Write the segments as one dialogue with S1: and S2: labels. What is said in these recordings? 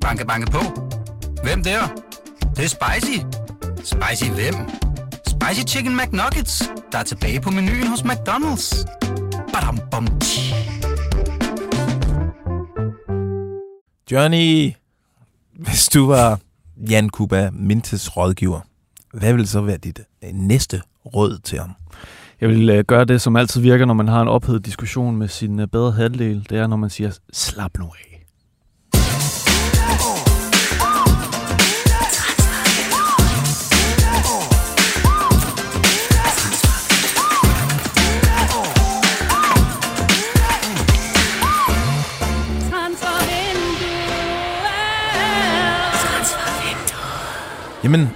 S1: Banke, banke på. Hvem der? Det, det er spicy. Spicy hvem? Spicy Chicken McNuggets, der er tilbage på menuen hos McDonald's. Badum, bom, tji.
S2: Johnny, hvis du var Jan Kuba Mintes rådgiver, hvad vil så være dit øh, næste råd til ham?
S3: Jeg vil øh, gøre det, som altid virker, når man har en ophedet diskussion med sin øh, bedre halvdel. Det er, når man siger, slap nu af.
S2: Jamen,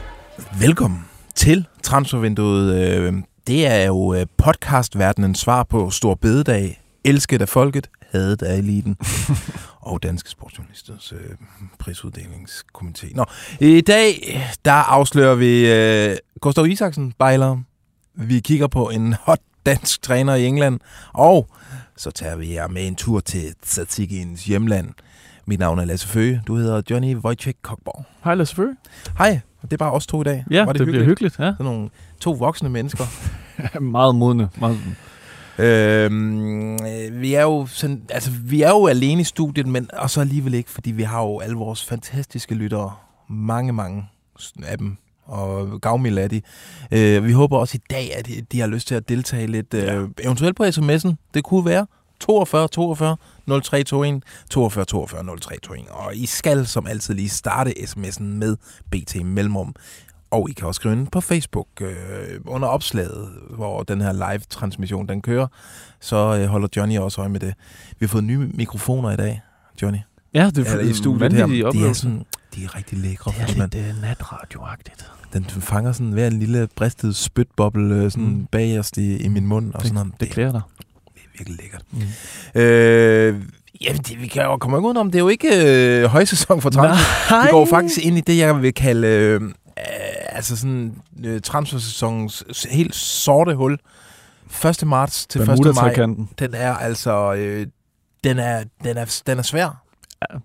S2: velkommen til Transfervinduet. Øh, Det er jo øh, podcastverdenens svar på Stor Bededag, elsket af folket, hadet af eliten, og Danske Sportsjournalisters øh, prisuddelingskomité. Nå, i dag, der afslører vi øh, Gustav Isaksen, bejler. Vi kigger på en hot dansk træner i England, og så tager vi jer med en tur til Tzatzikiens hjemland. Mit navn er Lasse Føge. Du hedder Johnny Wojciech Kokborg.
S3: Hej Lasse Føge.
S2: Hej, det er bare os to i dag.
S3: Ja,
S2: Var
S3: det, det bliver hyggeligt. Ja.
S2: Sådan nogle to voksne mennesker.
S3: meget modne. Meget...
S2: øhm, øh, vi er jo sådan, altså vi er jo alene i studiet, men og så alligevel ikke, fordi vi har jo alle vores fantastiske lyttere. Mange, mange af dem. Og gavmilde er de. Øh, vi håber også i dag, at de, har lyst til at deltage lidt.
S3: Ja.
S2: Øh, eventuelt på sms'en. Det kunne være 42 42 0321 42 42 0321. Og I skal som altid lige starte sms'en med BT Mellemrum. Og I kan også skrive ind på Facebook øh, under opslaget, hvor den her live-transmission den kører. Så øh, holder Johnny også øje med det. Vi har fået nye mikrofoner i dag, Johnny.
S3: Ja, det er
S2: i studiet her. De er, sådan, de er rigtig lækre.
S3: Det er
S2: fordi man-
S3: lidt uh, natradioagtigt.
S2: den fanger sådan hver en lille bristet spytboble øh, sådan
S3: Mm.
S2: bagerst i, i min mund. Og sådan noget.
S3: Det, det klæder dig.
S2: Virkelig lækkert.
S3: Mm.
S2: Øh, jamen, det, vi kan jo komme udenom. Det er jo ikke øh, højsæson for transfer. Vi går faktisk ind i det, jeg vil kalde øh, altså sådan, øh, transfersæsonens helt sorte hul. 1. marts til 1. maj. Den er altså... Øh, den, er, den, er, den er svær.
S3: Ja.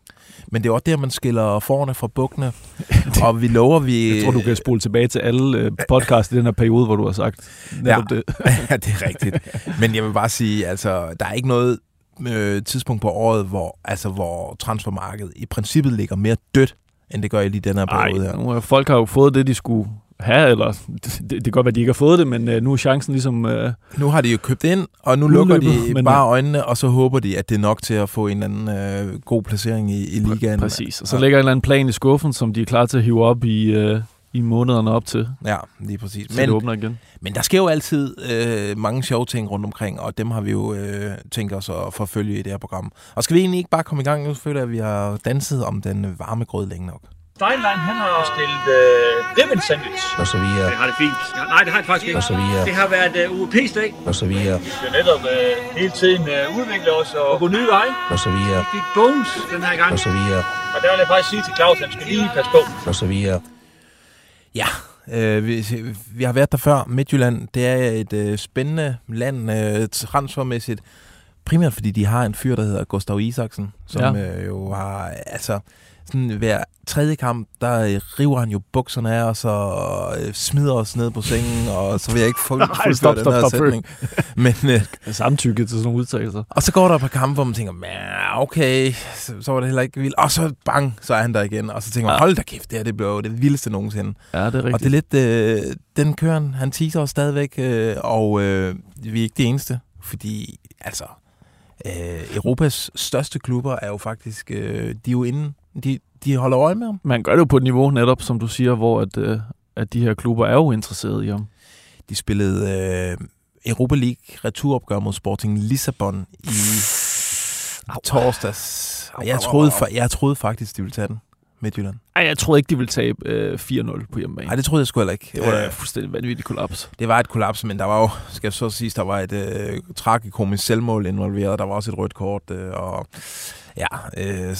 S2: Men det er også der, man skiller forerne fra bukkene. og vi lover, vi...
S3: Jeg tror, du kan spole tilbage til alle uh, podcast i den her periode, hvor du har sagt netop det.
S2: ja, det er rigtigt. Men jeg vil bare sige, altså, der er ikke noget øh, tidspunkt på året, hvor, altså, hvor transfermarkedet i princippet ligger mere dødt, end det gør i lige den her
S3: Ej,
S2: periode her.
S3: nu, folk har jo fået det, de skulle have, eller det, det kan godt være, at de ikke har fået det, men uh, nu er chancen ligesom... Uh,
S2: Nu har de jo købt ind, og nu lukker de
S3: men-
S2: bare øjnene, og så håber de, at det er nok til at få en eller anden øh, god placering i, i ligaen.
S3: præcis. Og så
S2: Ja.
S3: ligger en eller anden plan i skuffen, som de er klar til at hive op i, uh, i månederne op til,
S2: Ja, lige præcis.
S3: det
S2: Men,
S3: åbner igen.
S2: men der sker jo altid øh, mange sjove ting rundt omkring, og dem har vi jo øh, tænkt os at forfølge i det her program. Og skal vi egentlig ikke bare komme i gang? Nu føler jeg, at vi har danset om den varme grød længe nok.
S4: Steinlein, han har stillet øh, ribbon sandwich.
S5: og så videre,
S4: Det har det fint. Ja, nej, det har det faktisk ikke.
S5: og så videre,
S4: Det har været uh, UEP's dag.
S5: og så videre,
S4: Vi skal netop uh, hele tiden uh, udvikle os og gå nye veje.
S5: og så videre,
S4: Vi fik Bones den her gang.
S5: og så videre,
S4: Og der vil jeg faktisk sige til Claus, at han skal lige passe på.
S5: og så videre.
S2: Ja, øh, vi, vi har været der før. Midtjylland, det er et øh, spændende land øh, transfermæssigt. Primært fordi de har en fyr, der hedder Gustav Isaksen, som
S3: ja.
S2: øh, jo har, altså, sådan hver tredje kamp, der øh, river han jo bukserne af os og øh, smider os ned på sengen, og så vil jeg ikke fuld, fuldføre
S3: stop,
S2: den
S3: stop,
S2: her
S3: stop,
S2: sætning. Men, øh,
S3: Samtykke til sådan nogle udtalelser.
S2: og så går der et par kampe, hvor man tænker, "Ja, okay, så, så var det heller ikke vildt. Og så bang, så er han der igen. Og så tænker man,
S3: Ja.
S2: hold da kæft, det her det blev jo det vildeste nogensinde.
S3: Ja, det er rigtigt.
S2: Og det er lidt, øh, den kører han, han teaser os stadigvæk, øh, og øh, vi er ikke det eneste, fordi altså, øh, Europas største klubber er jo faktisk, øh, de er jo inde, de, de holder øje med ham.
S3: Man gør det jo på et niveau netop, som du siger, hvor at, øh, at de her klubber er jo interesserede i ham.
S2: De spillede øh, Europa League returopgør mod Sporting Lissabon i torsdags. Og jeg troede, fa- jeg troede faktisk, de ville tage den, Midtjylland.
S3: Ej, jeg troede ikke, de ville tabe øh, 4-0 på hjemmebane.
S2: Nej, det troede jeg sgu heller ikke.
S3: det var da
S2: Øh,
S3: fuldstændig vanvittigt kollaps.
S2: Det var et kollaps, men der var jo, skal jeg så sige, der var et øh, tragikomisk selvmål involveret. Der var også et rødt kort, øh, og ja, øh,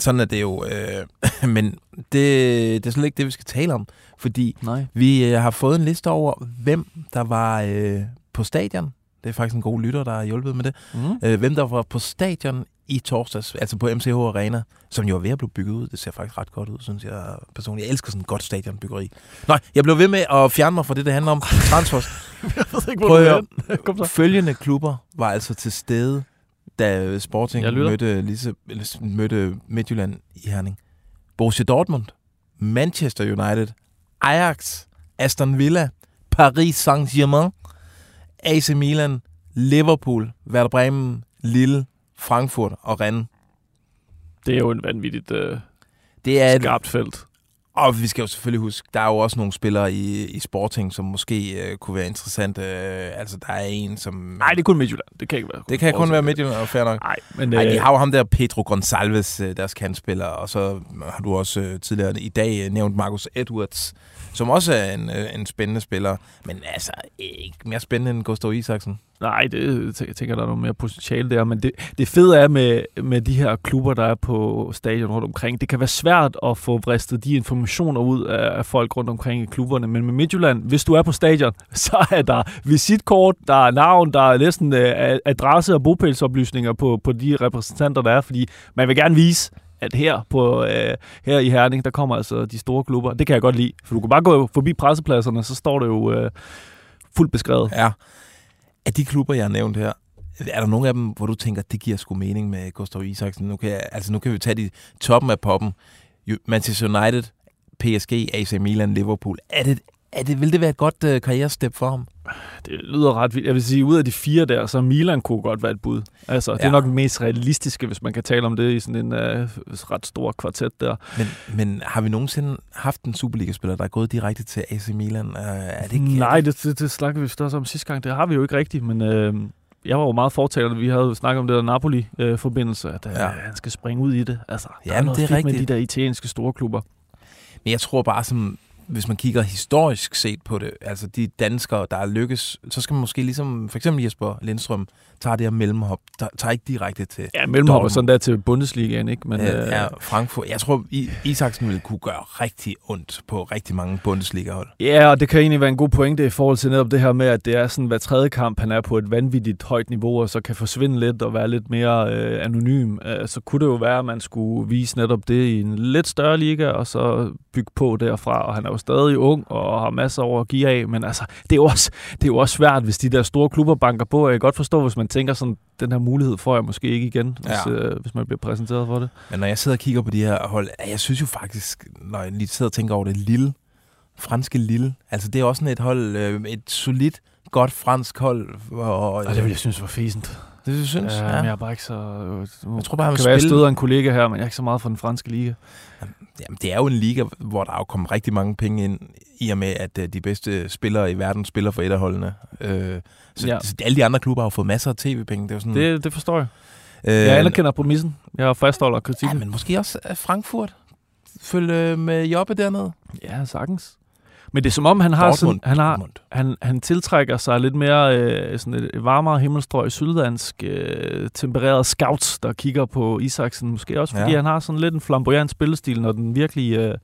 S2: sådan er det jo. Øh, men det, det er slet ikke det, vi skal tale om, fordi
S3: Nej.
S2: vi øh, har fået en liste over, hvem der var øh, på stadion. Det er faktisk en god lytter, der har hjulpet med det.
S3: Mm.
S2: Øh, hvem der var på stadion i torsdags, altså på MCH Arena, som jo er ved at blive bygget ud. Det ser faktisk ret godt ud, synes jeg personligt. Jeg elsker sådan et godt stadionbyggeri. Nej, jeg blev ved med at fjerne mig fra det, det handler om transfers.
S3: jeg ved ikke,
S2: Prøv
S3: hvor
S2: at
S3: du er
S2: høre. Følgende klubber var altså til stede, da Sporting
S3: Jeg lytter.
S2: mødte, Lise, mødte Midtjylland i Herning. Borussia Dortmund, Manchester United, Ajax, Aston Villa, Paris Saint-Germain, AC Milan, Liverpool, Werder Bremen, Lille, Frankfurt og Rennes.
S3: Det er jo en vanvittigt øh,
S2: Det er et,
S3: skarpt felt.
S2: Og vi skal jo selvfølgelig huske, der er jo også nogle spillere i, i Sporting, som måske øh, kunne være interessante. Øh, altså, der er en, som...
S3: Nej, det er kun Midtjylland. Det kan ikke være.
S2: det kan kun være Midtjylland, og fair nok.
S3: Nej, men
S2: Nej, de
S3: øh,
S2: har jo ham der Pedro Gonçalves, øh, deres kandspiller, og så har du også øh, tidligere i dag øh, nævnt Marcus Edwards, som også er en, øh, en spændende spiller, men altså ikke mere spændende end Gustav Isaksen.
S3: Nej, det jeg tænker, der er noget mere potentiale der, men det, det fede er med, med de her klubber, der er på stadion rundt omkring, det kan være svært at få vristet de informationer ud af, folk rundt omkring i klubberne, men med Midtjylland, hvis du er på stadion, så er der visitkort, der er navn, der er næsten øh, adresse og bopælsoplysninger på, på de repræsentanter, der er, fordi man vil gerne vise, at her, på, øh, her i Herning, der kommer altså de store klubber. Det kan jeg godt lide, for du kan bare gå forbi pressepladserne, så står det jo øh, fuldt beskrevet.
S2: Ja. Af de klubber, jeg har nævnt her, er der nogle af dem, hvor du tænker, det giver sgu mening med Gustav Isaksen? Nu kan, jeg, altså, nu kan vi tage de toppen af poppen. Manchester United, PSG, AC Milan, Liverpool. Er det, er det, vil det være et godt uh, karrierestep for ham?
S3: Det lyder ret vildt. Jeg vil sige, ud af de fire der, så Milan kunne godt være et bud. Altså, det er
S2: Ja.
S3: nok den mest realistiske, hvis man kan tale om det i sådan en uh, ret stor kvartet der.
S2: Men, men har vi nogensinde haft en Superliga-spiller, der er gået direkte til AC Milan? Uh, er det ikke,
S3: Nej, det, det, det snakkede vi også om sidste gang. Det har vi jo ikke rigtigt, men øh, jeg var jo meget fortaler, vi havde snakket om det der Napoli-forbindelse, at øh,
S2: Ja.
S3: han skal springe ud i det. Altså, der
S2: Jamen,
S3: noget
S2: det er
S3: fedt med
S2: rigtigt.
S3: de der italienske store klubber.
S2: Men jeg tror bare, som, hvis man kigger historisk set på det, altså de danskere, der er lykkes, så skal man måske ligesom, for eksempel Jesper Lindstrøm, tager det her mellemhop, der tager ikke direkte til
S3: Ja, mellemhopper
S2: Dortmund.
S3: sådan der til Bundesligaen, ikke? Men,
S2: Men,
S3: øh,
S2: øh, ja, Frankfurt. Jeg tror, I, Isaksen ville kunne gøre rigtig ondt på rigtig mange Bundesliga-hold.
S3: Ja, og det kan egentlig være en god pointe i forhold til netop det her med, at det er sådan hver tredje kamp, han er på et vanvittigt højt niveau, og så kan forsvinde lidt og være lidt mere øh, anonym. Øh, så kunne det jo være, at man skulle vise netop det i en lidt større liga, og så bygge på derfra. Og han er jo stadig ung og har masser over at give af, men altså, det er jo også, det er jo også svært, hvis de der store klubber banker på. Jeg kan godt forstå, hvis man tænker sådan, den her mulighed får jeg måske ikke igen, hvis,
S2: Ja.
S3: øh, hvis man bliver præsenteret for det.
S2: Men når jeg sidder og kigger på de her hold, jeg synes jo faktisk, når jeg lige sidder og tænker over det, Lille, franske Lille, altså det er også sådan et hold, øh, et solidt, godt fransk hold. Og,
S3: Og det ville jeg synes var fæsent.
S2: det, synes
S3: Ja,
S2: ja.
S3: men jeg er bare ikke så...
S2: Jeg tror bare, vil
S3: kan være, jeg
S2: spille.
S3: støder en kollega her, men jeg er ikke så meget for den franske liga.
S2: Jamen, det er jo en liga, hvor der er jo kommet rigtig mange penge ind, i og med, at øh, de bedste spillere i verden spiller for et af holdene. Øh, så,
S3: Ja.
S2: ja. så alle de andre klubber har jo fået masser af tv-penge. Det er sådan,
S3: Det, det forstår jeg.
S2: øh,
S3: Jeg anerkender præmissen. Jeg fastholder
S2: Ja,
S3: kritikken.
S2: men måske også Frankfurt. Følge med Jobbe dernede.
S3: Ja, sagtens. Men det er som om, han har
S2: Dortmund.
S3: sådan, han, har, han, han tiltrækker sig lidt mere øh, sådan et, varmere himmelstrøg syddansk øh, tempereret scouts, der kigger på Isaksen. Måske også, fordi
S2: Ja.
S3: han har sådan lidt en flamboyant spillestil, når den virkelig... Øh,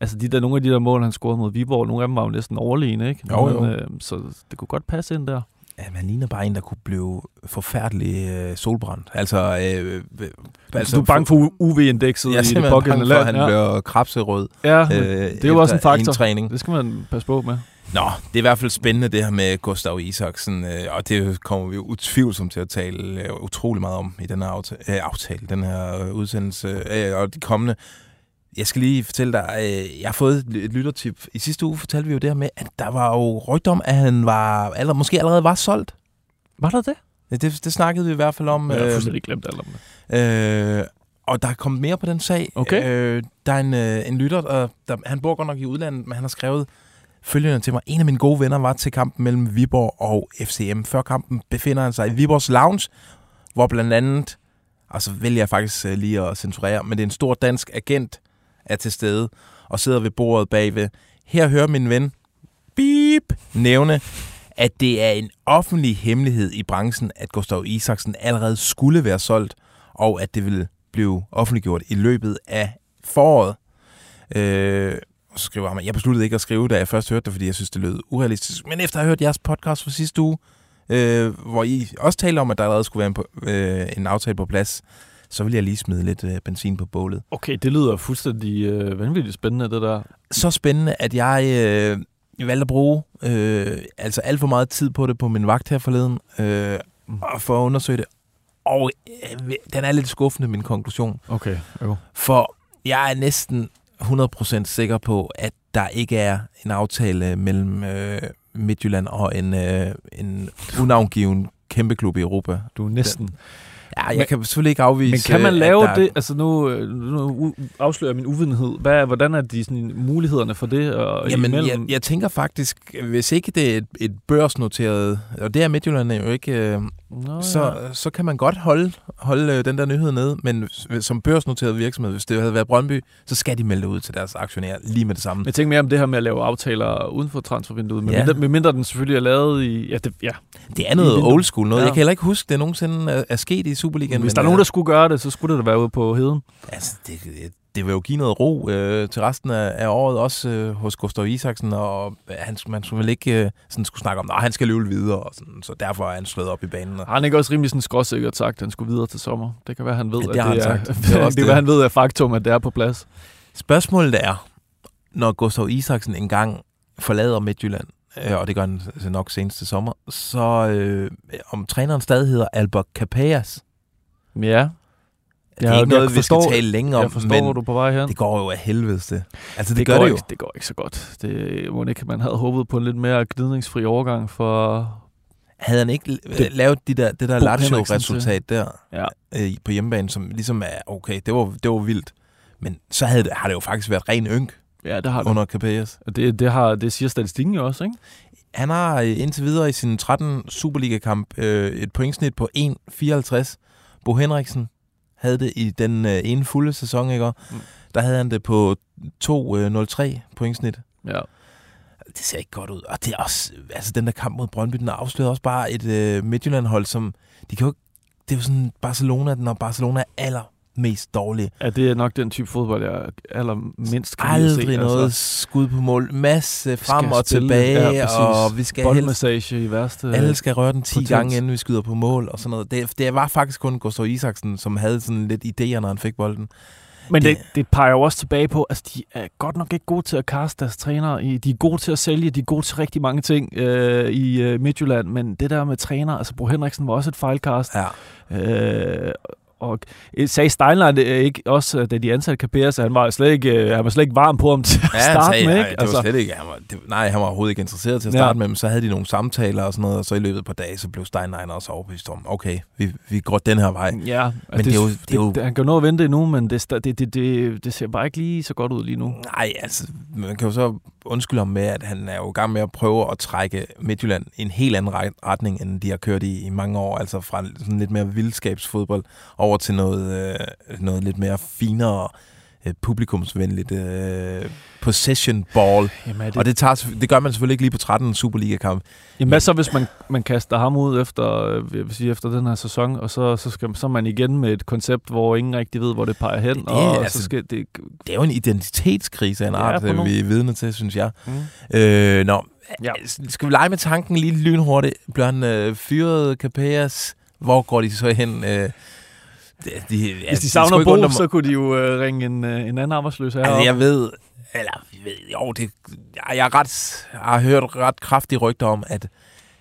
S3: altså de der, nogle af de der mål, han scorede mod Viborg, nogle af dem var jo næsten overlegne, ikke?
S2: Jo, jo.
S3: Men, øh, så det kunne godt passe ind der.
S2: Ja, men han ligner bare en, der kunne blive forfærdelig øh, solbrændt. Altså, øh, øh,
S3: Altså, du er bange for UV-indekset
S2: jeg er
S3: i det pågældende
S2: bange for, at
S3: land.
S2: han bliver krabserød.
S3: ja,
S2: Øh,
S3: det er jo også en faktor.
S2: træning.
S3: det skal man passe på med.
S2: Nå, det er i hvert fald spændende det her med Gustav Isaksen, øh, og det kommer vi utvivlsomt til at tale øh, utrolig meget om i den her aftale, øh, aftale den her øh, udsendelse, øh, og de kommende. Jeg skal lige fortælle dig, øh, jeg har fået et lyttertip. I sidste uge fortalte vi jo det her med, at der var jo rygter om, at han var, allerede, måske allerede var solgt.
S3: Var der det?
S2: Ja, Det, det snakkede vi i hvert fald om.
S3: Jeg har
S2: øh,
S3: fuldstændig glemt alt om det.
S2: Øh, og der er kommet mere på den sag.
S3: Okay.
S2: Øh, der er en, øh, en lytter, og der, han bor godt nok i udlandet, men han har skrevet følgende til mig. En af mine gode venner var til kampen mellem Viborg og FCM. Før kampen befinder han sig i Viborgs Lounge, hvor blandt andet, og så vælger jeg faktisk lige at censurere, men det er en stor dansk agent, er til stede og sidder ved bordet bagved. Her hører min ven, beep, nævne, at det er en offentlig hemmelighed i branchen, at Gustav Isaksen allerede skulle være solgt, og at det ville blive offentliggjort i løbet af foråret. Øh, og så skriver han, jeg besluttede ikke at skrive, da jeg først hørte det, fordi jeg synes, det lød urealistisk. Men efter at have hørt jeres podcast fra sidste uge, øh, hvor I også talte om, at der allerede skulle være en, på- øh, en aftale på plads, så vil jeg lige smide lidt øh, benzin på bålet.
S3: Okay, det lyder fuldstændig øh, vanvittigt spændende, det der.
S2: Så spændende, at jeg øh, valgte at bruge øh, altså alt for meget tid på det på min vagt her forleden, øh, og for at undersøge det. Og øh, den er lidt skuffende, min konklusion.
S3: Okay, jo.
S2: For jeg er næsten 100% sikker på, at der ikke er en aftale mellem øh, Midtjylland og en, øh, en unavngiven kæmpe klub i Europa.
S3: Du er næsten...
S2: Ja, jeg kan selvfølgelig ikke afvise...
S3: Men kan man lave
S2: der-
S3: det? Altså nu, øh, nu afslører jeg min uvidenhed. Hvad, hvordan er de sådan, mulighederne for det? Og
S2: Jamen, jeg,
S3: imellem?
S2: jeg tænker faktisk, hvis ikke det er et, et børsnoteret, og det er Midtjylland jo ikke, øh,
S3: Nå,
S2: så, så kan man godt holde, holde øh, den der nyhed nede, men som børsnoteret virksomhed, hvis det havde været Brøndby, så skal de melde ud til deres aktionærer lige med det samme.
S3: Jeg tænker mere om det her med at lave aftaler uden for transfervinduet, men
S2: Ja.
S3: mindre, mindre den selvfølgelig er lavet i... Ja, det, ja.
S2: Det er noget old school noget.
S3: Ja.
S2: Jeg kan heller ikke huske, det nogensinde er, er sket i Superligaen.
S3: Hvis
S2: men,
S3: der er nogen, der
S2: øh,
S3: skulle gøre det, så skulle det da være ude på heden.
S2: Altså, det, det vil jo give noget ro øh, til resten af, af året, også øh, hos Gustav Isaksen, og han, man skulle vel ikke øh, sådan skulle snakke om, at han skal løbe videre, og sådan, så derfor er han slået op i banen. Og,
S3: Har han ikke også rimelig sådan skråsikkert sagt, at han skulle videre til sommer? Det kan være, han ved,
S2: Ja, det
S3: at det
S2: han
S3: er,
S2: sagt.
S3: det,
S2: er
S3: det, det, hvad han ved er faktum, at det er på plads.
S2: Spørgsmålet er, når Gustav Isaksen engang forlader Midtjylland, øh, og det gør han nok senest til sommer, så øh, om træneren stadig hedder Albert Capellas.
S3: Ja,
S2: Det er
S3: Ja,
S2: ikke noget, vi
S3: forstår-
S2: skal tale længe om,
S3: jeg forstår,
S2: men
S3: du på vej hen.
S2: det går jo af helvedes det. Altså, det,
S3: det,
S2: gør
S3: går
S2: det jo.
S3: Ikke, det går ikke så godt. Det må ikke, man havde håbet på en lidt mere gnidningsfri overgang for...
S2: Havde han ikke
S3: Det-
S2: lavet de der, det der Lazio-resultat der
S3: Ja.
S2: øh, på hjemmebane, som ligesom er okay, det var, det var vildt. Men så havde, det- har det jo faktisk været ren ynk
S3: Ja, det har det.
S2: under Capellas.
S3: Det, det, har, det siger statistikken jo også, ikke?
S2: Han har øh, indtil videre i sin 13 Superliga-kamp øh, et pointsnit på 1,54. Bo Henriksen havde det i den øh, ene fulde sæson, ikke?
S3: Mm.
S2: Der havde han det på 2,03 pointsnit.
S3: Ja.
S2: Det ser ikke godt ud. Og det er også, altså den der kamp mod Brøndby, den afslører også bare et øh, Midtjylland-hold, som, de kan jo ikke, det er jo sådan Barcelona, når Barcelona er allermest dårlige.
S3: ja, det er nok den type fodbold, jeg allermindst kan lide at se,
S2: Aldrig noget
S3: Altså,
S2: skud på mål. Masse frem og
S3: spille,
S2: tilbage,
S3: ja, præcis.
S2: og vi skal
S3: boldmassage i værste...
S2: Alle skal røre den 10
S3: potens.
S2: gange, inden vi skyder på mål og sådan noget. Det, det var faktisk kun Gustav Isaksen, som havde sådan lidt idéer, når han fik bolden.
S3: Men det,
S2: Det-
S3: det peger jo også tilbage på, at altså, de er godt nok ikke gode til at kaste deres trænere. De er gode til at sælge, de er gode til rigtig mange ting øh, i øh, Midtjylland, men det der med træner, altså Bro Henriksen var også et fejlkast.
S2: Ja.
S3: Øh, og øh, sagde Steinlein øh, ikke også, øh, da de ansatte Capers, at han var slet ikke, han var slet ikke varm på ham til at
S2: Ja, han
S3: starte
S2: sagde,
S3: med,
S2: nej,
S3: ikke?
S2: det var slet ikke, han var, det, nej, han var overhovedet ikke interesseret til at
S3: Ja.
S2: starte med, men så havde de nogle samtaler og sådan noget, og så i løbet af et par dage, så blev Steinlein også overbevist om, okay, vi, vi går den her vej.
S3: Ja, altså
S2: Men det er jo- det er jo-
S3: det, han kan jo nå at vente endnu, men det, det, det, det, det ser bare ikke lige så godt ud lige nu.
S2: Nej, altså, man kan jo så undskylde ham med, at han er jo i gang med at prøve at trække Midtjylland i en helt anden retning, end de har kørt i i mange år. Altså fra sådan lidt mere vildskabsfodbold over til noget, øh, noget lidt mere finere, øh, publikumsvenligt øh, possession ball.
S3: Jamen, det,
S2: Og det, tager, det gør man selvfølgelig ikke lige på 13 Superliga-kamp.
S3: Jamen, hvad så, hvis man, man kaster ham ud efter, øh, jeg vil sige, efter den her sæson, og så, så, skal, så er man igen med et koncept, hvor ingen rigtig ved, hvor det peger hen,
S2: Det er
S3: og
S2: altså-
S3: så skal det...
S2: Det er jo en identitetskrise af en art, øh,
S3: nogle-
S2: vi er vidne til, synes jeg.
S3: Mm.
S2: Øh, nå,
S3: Ja.
S2: ja. skal vi lege med tanken lige lynhurtigt? Bliver han øh, fyret, Capellas? Hvor går de så hen? Øh, de, de, ja,
S3: Hvis de savner
S2: undre
S3: Bo,
S2: mig-
S3: så kunne de jo øh, ringe en, øh, en anden arbejdsløs her.
S2: Altså, jeg ved, eller jeg ved, jo, det, jeg, jeg, ret, jeg har hørt ret kraftige rygter om, at,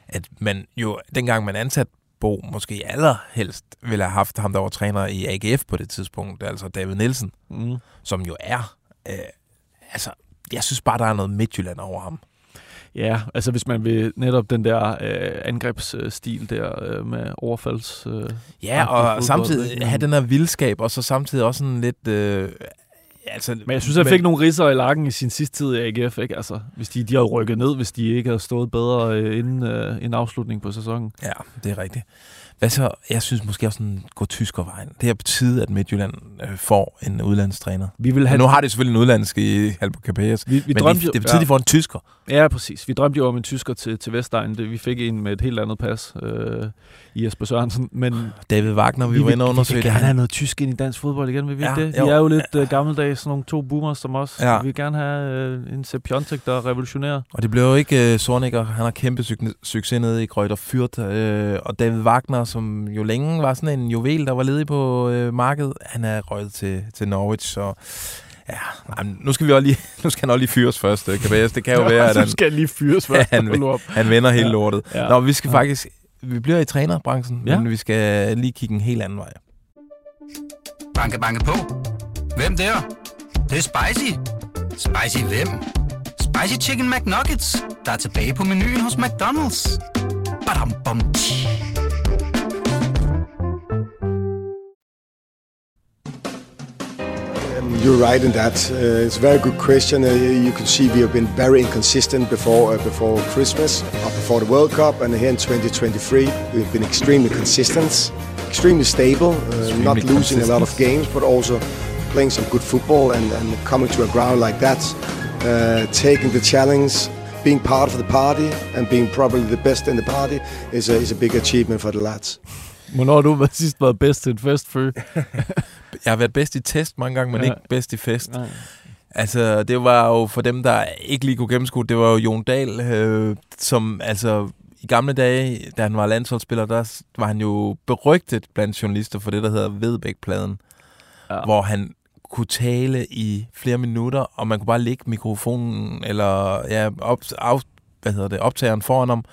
S2: at man jo, dengang man ansat Bo, måske allerhelst ville have haft ham, der var træner i AGF på det tidspunkt, altså David Nielsen,
S3: Mm.
S2: som jo er, øh, altså, jeg synes bare, der er noget Midtjylland over ham.
S3: Ja, altså hvis man vil netop den der øh, angrebsstil der øh, med overfalds... Øh,
S2: Ja, og samtidig
S3: ikke?
S2: have den her vildskab, og så samtidig også sådan lidt... Øh, altså,
S3: men jeg synes, han fik nogle ridser i lakken i sin sidste tid i AGF, ikke? Altså, hvis de, de havde rykket ned, hvis de ikke havde stået bedre øh, inden øh, en afslutning på sæsonen.
S2: Ja, det er rigtigt. Hvad så? Jeg synes måske også sådan, gå tyskervejen. Det er på tide, at Midtjylland øh, får en udlandstræner.
S3: Vi vil
S2: Ja,
S3: have
S2: nu har det selvfølgelig en udlandsk i Halbo Capellas,
S3: vi, vi
S2: men
S3: drømte jo,
S2: det er på tide,
S3: ja.
S2: de får en tysker.
S3: Ja, præcis. Vi drømte jo om en tysker til, til Vestegn. Vi fik en med et helt andet pas øh, i Jesper Sørensen. Men
S2: David Wagner, vi, vi var inde og
S3: vi
S2: undersøge
S3: vil
S2: det.
S3: gerne have noget tysk ind i dansk fodbold igen, vil vi
S2: Ja,
S3: det?
S2: jo.
S3: Vi er jo lidt øh, gammeldags, sådan nogle to boomers som os.
S2: Ja.
S3: Vi vil gerne have øh, en Sepp Piontek, der revolutionerer.
S2: Og det blev jo ikke uh, Sorniger. Han har kæmpe suc- succes nede i Grøjter Fyrt. Uh, og David Wagner Som jo længe var sådan en juvel, der var ledig på øh, markedet, han er røget til, til Norwich, så ja, nej, nu skal vi også lige, nu skal han også lige fyres først, Cabas. Det kan jo være, at han,
S3: skal lige fyres først.
S2: han,
S3: nu op.
S2: han vender hele
S3: Ja.
S2: lortet.
S3: Ja.
S2: Nå, vi skal
S3: Ja.
S2: faktisk, vi bliver i trænerbranchen,
S3: Ja.
S2: men vi skal lige kigge en helt anden vej.
S1: Banke, banke på. Hvem der? Det, det er spicy. Spicy hvem? Spicy Chicken McNuggets, der er tilbage på menuen hos McDonald's. Badum, bom, tji.
S5: You're right in that. Uh, it's a very good question. Uh, you can see we have been very inconsistent before uh, before Christmas or before the World Cup, and here in 2023 we've been extremely consistent, extremely stable, uh, not losing a lot of games, but also playing some good football and, and coming to a ground like that, uh, taking the challenge. Being part of the party and being probably the best in the party is a, is a big achievement for the lads.
S3: Hvornår har du sidst været bedst til en fest, Fø?
S2: Jeg har været bedst i test mange gange, men
S3: Ja.
S2: ikke bedst i fest.
S3: Nej.
S2: Altså, det var jo for dem, der ikke lige kunne gennemskue, det var jo Jon Dahl, øh, som altså i gamle dage, da han var landsholdsspiller, der var han jo berygtet blandt journalister for det, der hedder Vedbæk-pladen,
S3: Ja.
S2: hvor han kunne tale i flere minutter, og man kunne bare lægge mikrofonen, eller ja, op, af, hvad hedder det, optageren foran ham,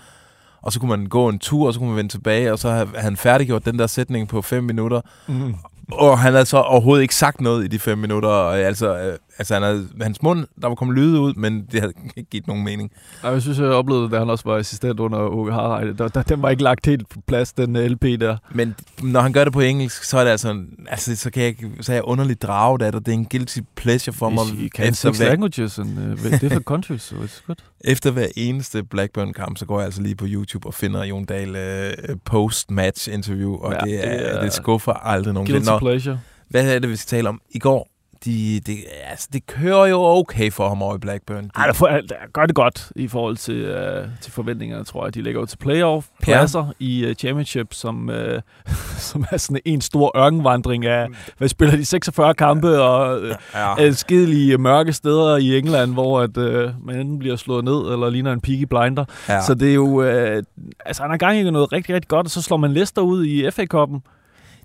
S2: og så kunne man gå en tur, og så kunne man vende tilbage, og så havde han færdiggjort den der sætning på fem minutter,
S3: Mm.
S2: og han havde så overhovedet ikke sagt noget i de fem minutter. Og, altså, øh, altså han havde, hans mund, der var kommet lyde ud, men det havde ikke givet nogen mening.
S3: Ej, jeg synes, jeg oplevede det, da han også var assistent under Åke Harreide. Der, der, den var ikke lagt helt på plads, den øh, LP der.
S2: Men når han gør det på engelsk, så er det altså, altså så kan jeg så er jeg underligt draget af det. Det er en guilty pleasure for mig.
S3: You can six
S2: hver,
S3: languages in uh, different countries, so it's good.
S2: efter hver eneste Blackburn-kamp, så går jeg altså lige på YouTube og finder Jon Dahl øh, post-match interview, og
S3: Ja,
S2: det, er,
S3: det
S2: det,
S3: er-
S2: det skuffer aldrig nogen.
S3: Guilty
S2: Når,
S3: pleasure.
S2: hvad er det, vi skal tale om? I går, de, de, altså, det kører jo okay for ham over i Blackburn. De,
S3: Ej, der, der gør det godt i forhold til, uh, til forventningerne, tror jeg. De ligger jo til playoff-pladser ja. i uh, championship, som, uh, som er sådan en stor ørkenvandring af, hvad spiller de 46 kampe, og uh,
S2: ja.
S3: adskillige mørke steder i England, hvor at, uh, man enten bliver slået ned, eller ligner en Peaky Blinder.
S2: ja.
S3: Ja. Så det er jo... Øh, altså, han har gang i noget rigtig, rigtig godt, og så slår man Leicester ud i FA-koppen.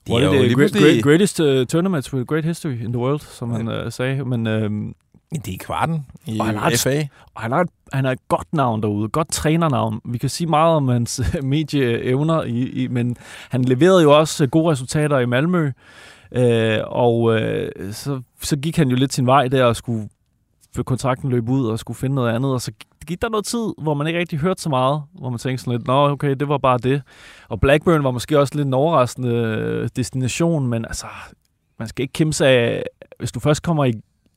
S2: De
S3: Hvor
S2: er jo
S3: det great, great, greatest uh, tournaments with great history in the world, som
S2: Ja.
S3: han uh, sagde. Men øh,
S2: Det er kvarten i
S3: Og han har et-
S2: FA.
S3: og han, har et, han har et godt navn derude, godt trænernavn. Vi kan sige meget om hans øh, medieevner, i, i, men han leverede jo også øh, gode resultater i Malmø. Øh, og øh, så, så gik han jo lidt sin vej der og skulle kontrakten løb ud og skulle finde noget andet, og så gik der noget tid, hvor man ikke rigtig hørte så meget, hvor man tænkte sådan lidt, nå okay, det var bare det. Og Blackburn var måske også lidt en overraskende øh, destination, men altså, man skal ikke kæmpe sig af, hvis du først kommer i,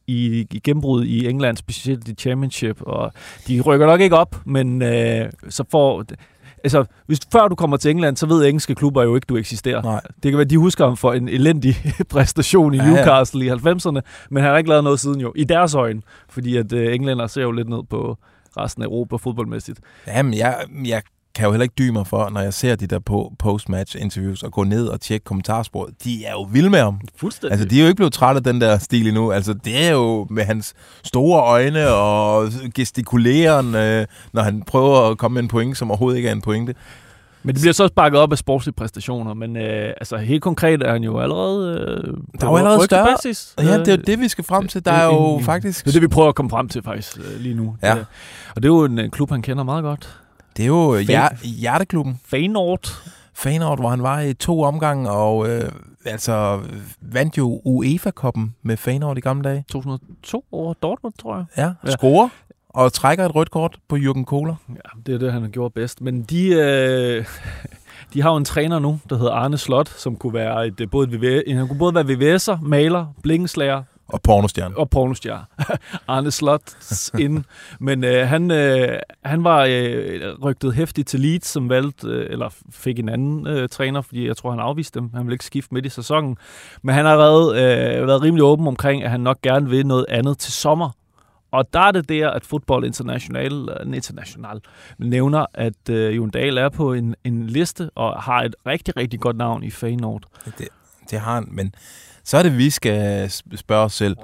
S3: i, i gennembrud i England, specielt i Championship, og de rykker nok ikke op, men øh, så får... Altså, hvis, før du kommer til England, så ved engelske klubber jo ikke, du eksisterer.
S2: Nej.
S3: Det kan være, de husker ham for en elendig præstation i
S2: Ja, ja.
S3: Newcastle i 90'erne, men han har ikke lavet noget siden jo, i deres øjne, fordi at øh, englænder ser jo lidt ned på resten af Europa fodboldmæssigt.
S2: Jamen, jeg, jeg kan jo heller ikke dybe mig for, når jeg ser de der på post-match interviews og gå ned og tjekke kommentarsporet. De er jo vilde med ham.
S3: Fuldstændig.
S2: Altså, de er jo ikke blevet trætte af den der stil endnu. Altså, det er jo med hans store øjne og gestikuleren, øh, når han prøver at komme med en point, som overhovedet ikke er en pointe.
S3: Men det bliver så også bakket op af sportslige præstationer, men øh, altså helt konkret er han jo allerede øh,
S2: Der er jo allerede større-
S3: rygtebasis.
S2: Ja, det er jo det, vi skal frem til. Der er jo
S3: en-
S2: faktisk...
S3: Det er det, vi prøver at komme frem til faktisk øh, lige nu.
S2: Ja.
S3: Det, og det er jo en øh, klub, han kender meget godt.
S2: Det er jo
S3: Fan-
S2: hjer- hjerteklubben.
S3: Feyenoord.
S2: Feyenoord, hvor han var i to omgange, og øh, altså vandt jo UEFA-koppen med Feyenoord i gamle dage.
S3: 2002 over Dortmund, tror jeg.
S2: Ja,
S3: Ja.
S2: scorer og trækker et rødt kort på Jürgen Kohler.
S3: Ja, det er det, han har gjort bedst. Men de, øh, de har jo en træner nu, der hedder Arne Slot, som kunne være et, øh, både, et VV, han kunne både være VVS'er, maler, blikkenslager
S2: Og pornostjerne.
S3: og pornostjerne. Arne Slot ind. Men øh, han, øh, han var øh, rygtet hæftigt til Leeds, som valgte, øh, eller fik en anden øh, træner, fordi jeg tror, han afviste dem. Han ville ikke skifte midt i sæsonen. Men han har været, øh, været rimelig åben omkring, at han nok gerne vil noget andet til sommer. Og der er det der, at Football International, øh, International nævner, at øh, Jon Dahl er på en, en liste og har et rigtig, rigtig godt navn i Feyenoord.
S2: Det, det har han, men så er det, vi skal spørge os selv.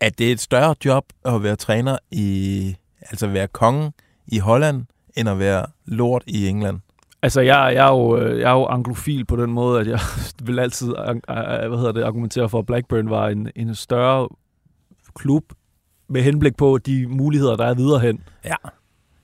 S2: Er det et større job at være træner i, altså være konge i Holland, end at være lord i England?
S3: Altså, jeg, jeg, er jo, øh, jeg er jo anglofil på den måde, at jeg vil altid hvad hedder det, argumentere for, at Blackburn var en, en større klub med henblik på de muligheder, der er videre hen.
S2: Ja.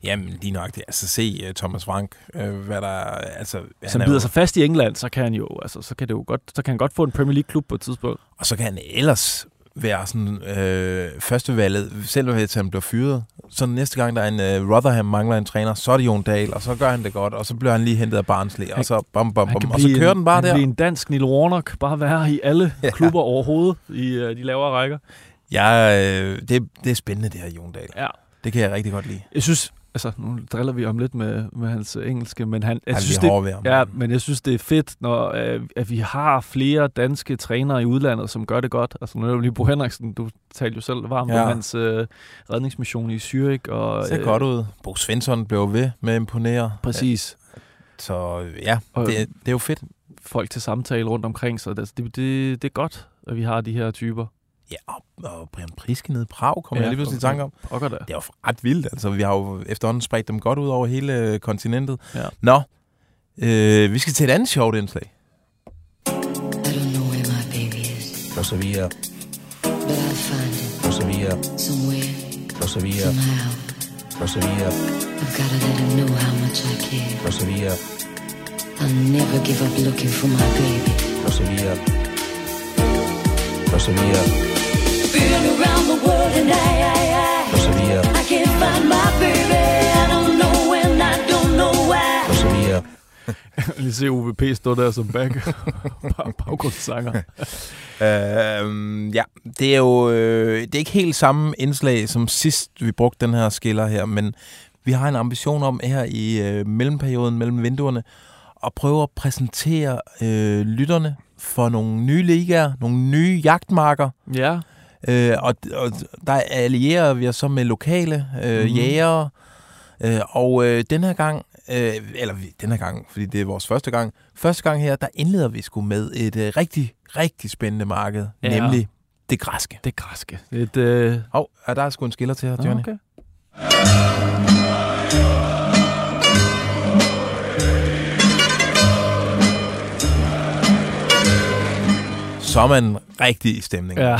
S2: Jamen, lige nok det. Altså, se uh, Thomas Frank, uh, hvad der... Altså,
S3: Som bider jo... sig fast i England, så kan han jo, altså, så kan det jo godt, så kan han godt få en Premier League-klub på et tidspunkt.
S2: Og så kan han ellers være sådan øh, førstevalget, selv hvis han bliver fyret. Så næste gang, der er en øh, Rotherham mangler en træner, så er det Jon Dahl, og så gør han det godt, og så bliver han lige hentet af Barnsley, og så bom, bom, bom, og så kører
S3: en,
S2: den bare
S3: han
S2: der.
S3: Han en dansk Neil Warnock, bare være i alle ja. klubber overhovedet i øh, de lavere rækker.
S2: Ja, øh, det, det er spændende, det her Jon Dahl.
S3: Ja.
S2: Det kan jeg rigtig godt lide.
S3: Jeg synes, altså nu driller vi om lidt med, med hans engelske, men han, jeg
S2: han
S3: synes,
S2: det,
S3: ja, men jeg synes, det er fedt, når øh, at vi har flere danske trænere i udlandet, som gør det godt. Altså nu er det lige Bo Henriksen, du talte jo selv varmt ja. om hans øh, redningsmission i Zürich. Og,
S2: det ser øh, godt ud. Bo Svensson blev ved med at imponere.
S3: Præcis.
S2: Så ja, og, det, det er jo fedt.
S3: Folk til samtale rundt omkring, så det, det, det, det er godt, at vi har de her typer.
S2: Ja, og, og Brian Priske nede i Prag, kommer ja, jeg lige pludselig i tanke om.
S3: Pokker
S2: Det er jo ret vildt. Altså, vi har jo efterhånden spredt dem godt ud over hele kontinentet.
S3: Ja.
S2: Nå, øh, vi skal til et andet sjovt indslag.
S6: I've let him know how much I care. Persevere. I'll never give up looking for my baby. The world
S3: Lige se OVP stå der som back baggrundssanger.
S2: øhm, ja, det er jo øh, det er ikke helt samme indslag som sidst vi brugte den her skiller her, men vi har en ambition om her i øh, mellemperioden mellem vinduerne at prøve at præsentere øh, lytterne for nogle nye ligaer, nogle nye jagtmarker.
S3: Ja.
S2: Øh, og, og der allierer vi os så med lokale øh, mm-hmm. jægere. Øh, og øh, den her gang, øh, eller den her gang, fordi det er vores første gang, første gang her, der indleder vi sgu med et øh, rigtig, rigtig spændende marked, ja. nemlig det græske.
S3: Det græske. Et, øh...
S2: Hov, er der sgu en skiller til her, Johnny? Okay. så er man rigtig i stemning.
S3: Ja.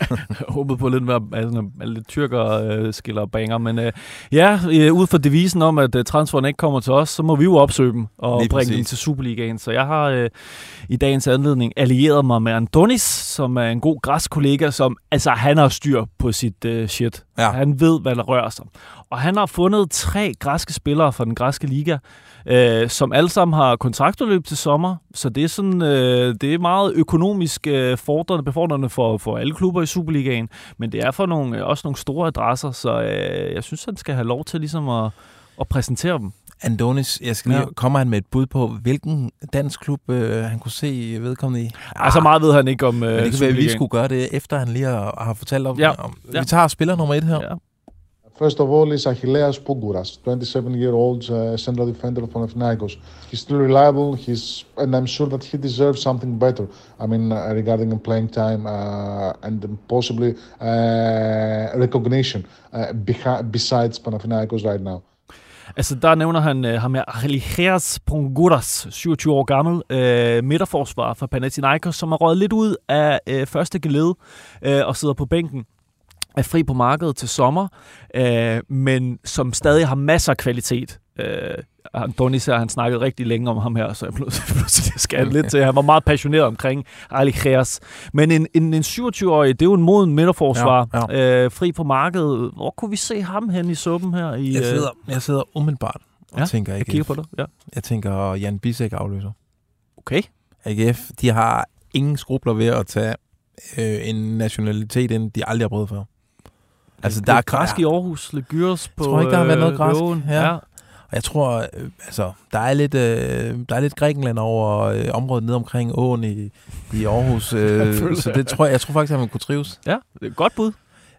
S3: håbede på lidt mere altså, lidt tyrker øh, skiller banger, men øh, ja, øh, ud fra devisen om, at øh, transferen ikke kommer til os, så må vi jo opsøge dem og Lige bringe præcis. dem til Superligaen. Så jeg har øh, i dagens anledning allieret mig med Antonis, som er en god græskollega, som altså han har styr på sit øh, shit. Ja. Han ved, hvad der rører sig. Og han har fundet tre græske spillere fra den græske liga, øh, som alle sammen har kontraktudløb til sommer. Så det er sådan, øh, det er meget økonomisk øh, fordrende, befordrende for, for alle klubber i Superligaen, men det er for nogle, øh, også nogle store adresser, så øh, jeg synes, han skal have lov til ligesom at, at præsentere dem.
S2: Andonis, jeg skal lige, ja. kommer han med et bud på, hvilken dansk klub øh, han kunne se vedkommende i?
S3: Ja, så meget ved han ikke om
S2: øh, Men det kan være, vi skulle gøre det, efter han lige har, har fortalt om,
S3: ja.
S2: om ja. Vi tager spiller nummer et her. Ja.
S7: First of all is Achilleas Pougouras, 27-year-old uh, central defender of Panathinaikos. He's still reliable. He's, and I'm sure that he deserves something better. I mean, uh, regarding playing time uh, and possibly uh, recognition uh, besides Panathinaikos right now.
S3: Altså, der nævner han øh, ham her, Achilleas Ponguras, 27 år gammel, øh, midterforsvar for Panathinaikos, som er røget lidt ud af øh, første gelede øh, og sidder på bænken er fri på markedet til sommer, øh, men som stadig har masser af kvalitet. Øh, Donis har han snakket rigtig længe om ham her, så jeg pludselig skal lidt til. Han var meget passioneret omkring Ali Kheas. Men en, en, en 27-årig, det er jo en moden midterforsvar, ja, ja. Øh, fri på markedet. Hvor kunne vi se ham hen i suppen her? I,
S2: jeg, sidder, øh... jeg sidder umiddelbart og
S3: ja,
S2: tænker
S3: AGF. Jeg kigger på det, ja.
S2: Jeg tænker Jan Bisek afløser.
S3: Okay.
S2: AGF, de har ingen skrubler ved at tage øh, en nationalitet ind, de aldrig har prøvet før.
S3: Altså, der er græsk i Aarhus, lidt gyros på
S2: Jeg tror ikke, der har været noget græsk.
S3: Ja. ja.
S2: Og jeg tror, øh, altså, der er lidt, øh, der er lidt Grækenland over øh, området ned omkring åen i, i Aarhus. Øh, så det tror jeg, jeg tror faktisk, at man kunne trives.
S3: Ja, det er et godt bud.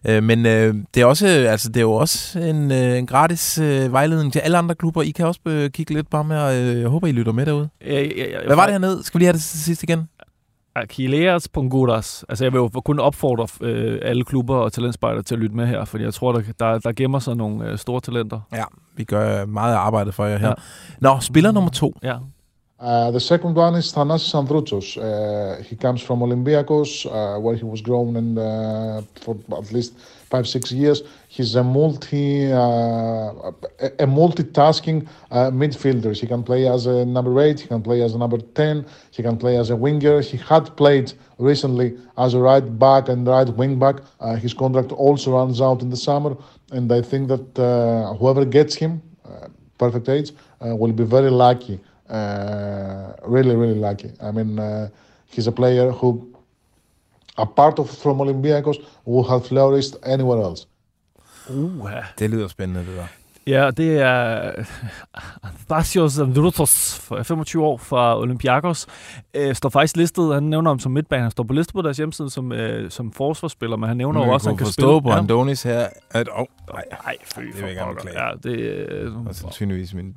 S2: Øh, men øh, det, er også, altså, det er jo også en, øh, en gratis øh, vejledning til alle andre klubber. I kan også øh, kigge lidt på ham her. Øh, jeg håber, I lytter med derude.
S3: Ja, ja, ja,
S2: Hvad var det hernede? Skal vi lige have det sidst igen?
S3: Achilleas Ponguras. Altså, jeg vil jo kun opfordre øh, alle klubber og talentspejder til at lytte med her, fordi jeg tror, der, der, der gemmer sig nogle øh, store talenter.
S2: Ja, vi gør meget arbejde for jer her. Ja. Nå, spiller nummer to.
S3: Ja.
S7: Uh, the second one is Thanasis Androutsos. Uh, he comes from Olympiacos, uh, where he was grown and uh, for at least five, six years. He's a multi, uh, a, multitasking uh, midfielder. He can play as a number eight. He can play as a number ten. He can play as a winger. He had played recently as a right back and right wing back. Uh, his contract also runs out in the summer, and I think that uh, whoever gets him, uh, perfect age, uh, will be very lucky. Really, really lucky. I mean, he's a player who, apart of from Olympiacos, would have flourished anywhere else.
S3: Uh,
S2: Det lyder spændende, det der.
S3: Ja, det er Thasios Androutos, 25 år fra Olympiakos. Øh, står faktisk listet, han nævner ham som midtbane, han står på liste på deres hjemmeside som, øh, som forsvarsspiller, men han nævner jo også, at han kan spille.
S2: på Andonis her, at... Oh, nej,
S3: Nej, fy
S2: det vil jeg gerne beklage.
S3: Ja, det, øh,
S2: og sandsynligvis min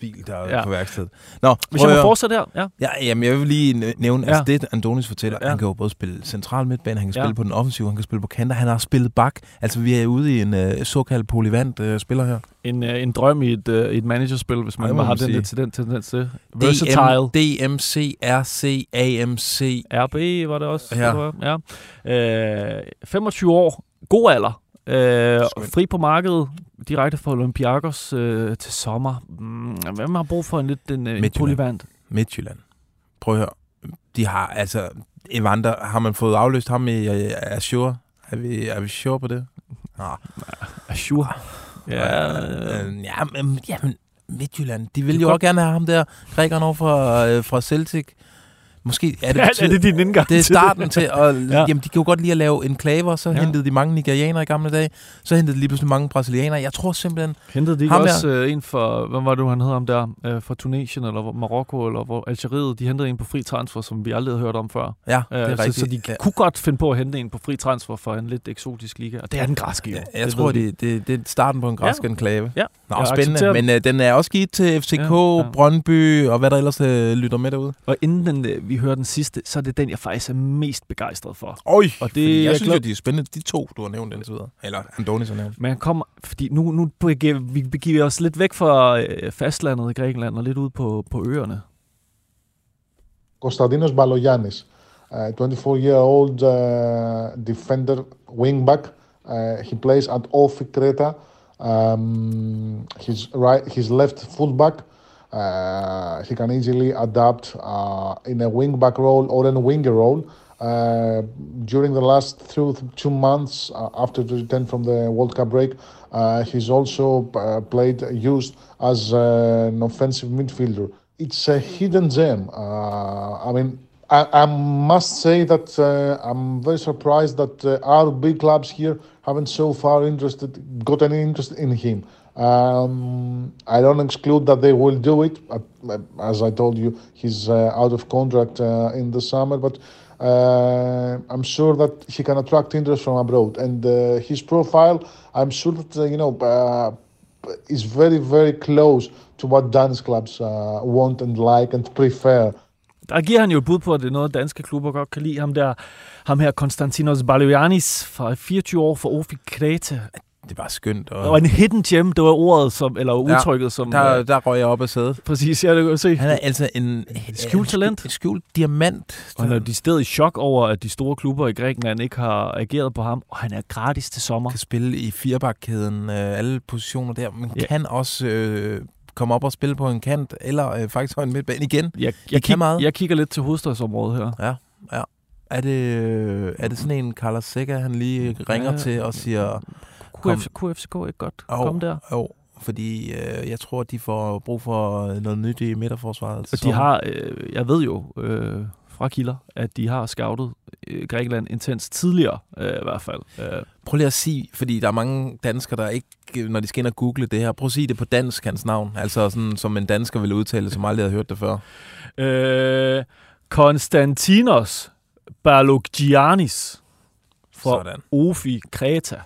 S2: bil, der er
S3: Ja.
S2: ja. på værksted. Nå,
S3: hvis jeg må fortsætte her, ja.
S2: Ja, jamen, jeg vil lige næ- nævne, ja.
S3: Ja.
S2: altså det Andonis fortæller, Ja. han kan jo både spille central midtbane, han kan
S3: Ja.
S2: spille på den offensive, han kan spille på kanter, han har spillet bak. Altså, vi er ude i en øh, såkaldt polyvant øh, spiller her.
S3: En, øh, en drøm i et, øh, et managerspil, hvis
S2: Ej,
S3: man
S2: det må
S3: har
S2: man
S3: den, til den tendens til. Versatile.
S2: DMC, RC, AMC.
S3: RB var det også.
S2: Ja.
S3: jeg. ja. Øh, 25 år. God alder. Øh, fri på markedet. Direkte fra Olympiakos øh, til sommer. Mm, hvem har brug for en lidt en, øh, polyvant?
S2: Midtjylland. Prøv at høre. De har, altså, Evander, har man fået afløst ham i uh, Azure? Er vi, er vi sure på det? Nå.
S3: Azure. Ja,
S2: Øh, øh, ja, men, ja, men Midtjylland, de vil jo også gerne have ham der, grækeren over fra, øh, fra Celtic. Måske er det,
S3: er,
S2: betyd-
S3: er det din indgang
S2: det er starten til, og
S3: Ja.
S2: ja. jamen, de kan jo godt lide at lave enklaver, så
S3: Ja.
S2: hentede de mange nigerianere i gamle dage, så hentede de lige pludselig mange brasilianere. Jeg tror simpelthen,
S3: Hentede de ikke
S2: Ham
S3: også øh, en for, hvad var det, han hed ham der, øh, fra Tunesien, eller Marokko, eller hvor Algeriet, de hentede en på fri transfer, som vi aldrig havde hørt om før.
S2: ja,
S3: Øh,
S2: det er
S3: så,
S2: rigtigt.
S3: så de
S2: ja.
S3: kunne godt finde på at hente en på fri transfer for en lidt eksotisk liga, og det er den græske jo.
S2: Ja, jeg
S3: det
S2: tror, det, det, det er starten på en græsk
S3: Ja.
S2: enklave.
S3: Ja,
S2: Nå,
S3: jeg
S2: spændende.
S3: accepterer
S2: Men øh, den er også givet til FCK,
S3: ja.
S2: ja. Brøndby og hvad der ellers øh, lytter med derude.
S3: Og inden den, øh, vi hører den sidste, så er det den, jeg faktisk er mest begejstret for.
S2: Oj,
S3: Og det- jeg
S2: jeg synes
S3: glad-
S2: jo, de er spændende, de to, du har nævnt indtil videre. Eller Andonis har nævnt.
S3: Men han kommer, fordi nu, nu begiver vi begiver os lidt væk fra øh, fastlandet i Grækenland og lidt ud på, på øerne.
S7: Konstantinos Balogiannis, uh, 24-year-old uh, defender, wingback. Uh, he plays at Ofi Creta. Um, he's right. He's left fullback. He can easily adapt uh, in a wing back role or in a winger role. Uh, during the last two, two months uh, after the return from the World Cup break, uh, he's also uh, played used as an offensive midfielder. It's a hidden gem. Uh, I mean, I, I must say that I'm very surprised that our big clubs here haven't so far interested got any interest in him. Um, I don't exclude that they will do it. Uh, as I told you, he's uh, out of contract uh, in the summer, but uh, I'm sure that he can attract interest from abroad. And uh, his profile, I'm sure that uh, you know is very very close to what dance clubs want and like and prefer.
S3: Der giver han jo et bud på, at det er noget, danske klubber godt kan lide. Ham der, ham her Konstantinos Balogiannis fra 24 år fra Ofi Kreta.
S2: Det bare skønt. Og,
S3: Og en hidden gem, det var ordet, som, eller udtrykket, ja, som...
S2: der,
S3: øh,
S2: der røg jeg op af sædet.
S3: præcis, ja, det kan jeg se.
S2: Han er altså en...
S3: skjult talent.
S2: En skjult diamant.
S3: Og han er de stedet i chok over, at de store klubber i Grækenland ikke har ageret på ham, og han er gratis til sommer.
S2: kan spille i firebakkæden, øh, alle positioner der, men
S3: Ja.
S2: kan også øh, komme op og spille på en kant, eller øh, faktisk en midtbane igen.
S3: Jeg, jeg, kig,
S2: meget.
S3: jeg kigger lidt til hovedstadsområdet her.
S2: Ja, ja. Er det, øh, er det sådan en Carlos Seca, han lige ringer
S3: Ja.
S2: til og siger,
S3: Kunne, F- kunne FCK ikke godt
S2: Åh,
S3: komme der?
S2: jo, fordi øh, jeg tror, de får brug for noget nyt i midterforsvaret.
S3: Og de har, øh, jeg ved jo øh, fra kilder, at de har scoutet øh, Grækenland intens tidligere, øh, i hvert fald. Øh,
S2: Prøv lige at sige, fordi der er mange danskere, der ikke, når de skal ind og google det her, prøv at sige det på dansk, hans navn. Altså sådan, som en dansker ville udtale, som aldrig havde hørt det før.
S3: øh, Konstantinos Balogiannis fra
S2: Sådan.
S3: Ofi Kreta.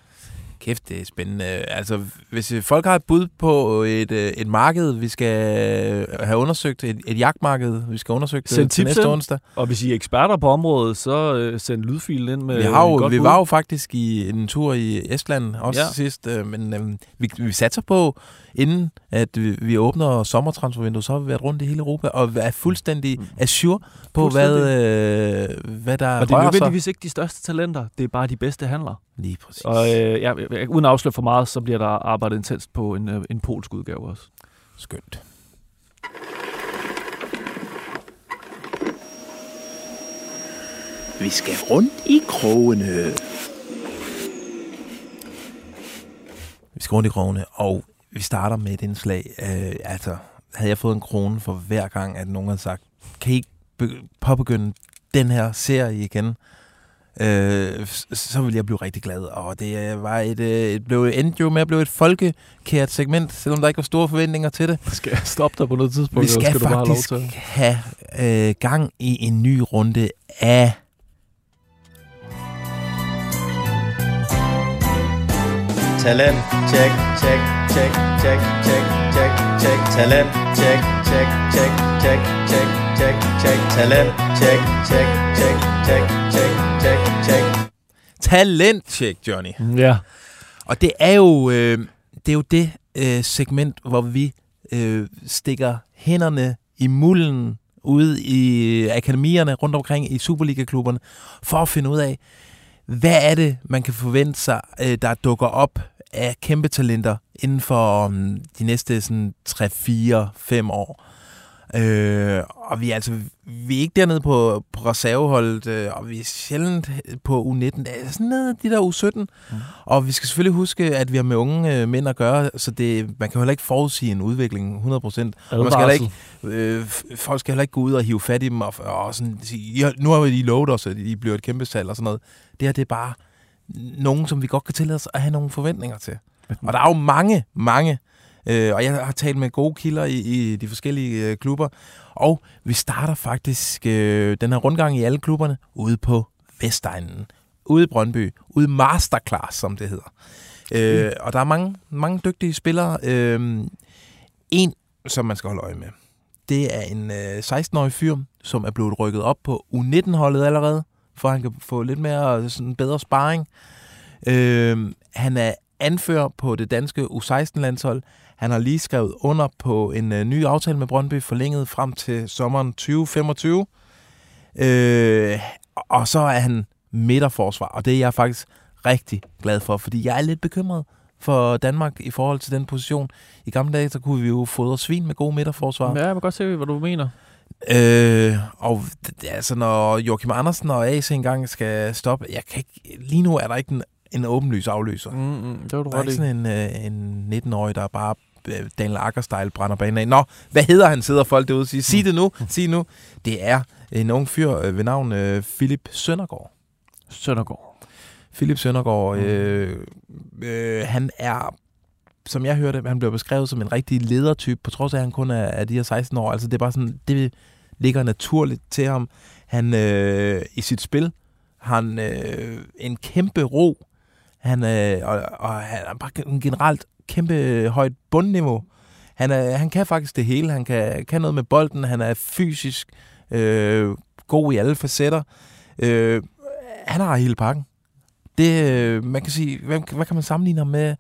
S2: Kæft, det er spændende. Altså, hvis øh, folk har et bud på et, øh, et marked, vi skal have undersøgt, et, et jagtmarked, vi skal undersøge
S3: Send
S2: til
S3: tips
S2: næste
S3: ind.
S2: onsdag.
S3: Og hvis I er eksperter på området, så øh, send lydfilen ind med
S2: Vi, har jo, vi
S3: bud.
S2: var jo faktisk i en tur i Estland også
S3: Ja.
S2: sidst, øh, men øh, vi, vi satser på, inden at vi, vi åbner sommertransfervinduet, så har vi været rundt i hele Europa og er fuldstændig assure på, hvad, øh, hvad der
S3: Og det er
S2: rører sig.
S3: nødvendigvis ikke de største talenter, det er bare de bedste handlere.
S2: Lige præcis.
S3: Og øh, ja, uden at afsløre for meget, så bliver der arbejdet intenst på en, øh, en polsk udgave også.
S2: Skønt. Vi skal rundt i krogene. Vi skal rundt i krogene, og vi starter med et indslag. Øh, altså, havde jeg fået en krone for hver gang, at nogen havde sagt, kan I ikke be- påbegynde den her serie igen? Øh, så ville jeg blive rigtig glad. Og det øh, var et, øh, et blev, endte jo med at blive et folkekært segment, selvom der ikke var store forventninger til det.
S3: Skal jeg stoppe dig på noget tidspunkt,
S2: Vi skal,
S3: skal du bare have lov
S2: faktisk
S3: til?
S2: have øh, gang i en ny runde af...
S8: Talent, check, check, check, check, check, check, check. Talent, check, check, check, check, check, check, check. Talent, check, check, check, check, check, check, check.
S2: Talentcheck, Johnny.
S3: Ja.
S2: Og det er jo øh, det, er jo det øh, segment, hvor vi øh, stikker hænderne i mulden ude i akademierne rundt omkring i Superliga-klubberne, for at finde ud af, hvad er det, man kan forvente sig, øh, der dukker op af kæmpe talenter inden for um, de næste sådan, 3, 4, 5 år. Øh, og vi er altså vi er ikke dernede på, på reserveholdet, øh, og vi er sjældent på U19. Det er sådan nede de der U17. Mm. Og vi skal selvfølgelig huske, at vi har med unge øh, mænd at gøre, så det, man kan heller ikke forudsige en udvikling 100%. Og man skal heller ikke, øh, folk skal heller ikke gå ud og hive fat i dem og, og sådan sige, "I har- nu har vi lige lovet os, at I bliver et kæmpe salg og sådan noget. Det her, det er bare nogen, som vi godt kan tillade os at have nogle forventninger til. Og der er jo mange, mange, øh, og jeg har talt med gode kilder i, i de forskellige øh, klubber, og vi starter faktisk øh, den her rundgang i alle klubberne ude på Vestegnen, ude i Brøndby, ude i Masterclass, som det hedder. Øh, og der er mange, mange dygtige spillere. Øh, en, som man skal holde øje med, det er en øh, 16-årig fyr, som er blevet rykket op på U19-holdet allerede, for at han kan få lidt mere sådan bedre sparring. Øh, han er anfører på det danske U16-landshold. Han har lige skrevet under på en øh, ny aftale med Brøndby, forlænget frem til sommeren 2025. Øh, og så er han midterforsvar, og det er jeg faktisk rigtig glad for, fordi jeg er lidt bekymret for Danmark i forhold til den position. I gamle dage, så kunne vi jo fodre svin med gode midterforsvar.
S3: Ja, jeg kan godt se, hvad du mener.
S2: Øh, og altså, når Joachim Andersen og AC engang skal stoppe, jeg kan ikke, lige nu er der ikke en, en åbenlys afløser.
S3: Mm, mm, det var du
S2: Der er ikke sådan en, øh, en 19-årig, der bare øh, Daniel Akker-style brænder banen af. Nå, hvad hedder han, sidder folk derude og siger. Sig det nu, sig nu. Det er en ung fyr øh, ved navn øh, Philip Søndergaard.
S3: Søndergaard.
S2: Philip Søndergaard,
S3: Mm.
S2: øh, øh, han er, som jeg hørte, han blev beskrevet som en rigtig ledertype, på trods af, at han kun er, er de her 16 år. Altså det er bare sådan, det ligger naturligt til ham. Han øh, i sit spil har han øh, en kæmpe ro. Han, øh, og, og han er bare en generelt kæmpe højt bundniveau. Han, er, han kan faktisk det hele. Han kan, kan noget med bolden. Han er fysisk øh, god i alle facetter. Øh, han har hele pakken. Det, øh, man kan sige, hvad, hvad kan man sammenligne ham med?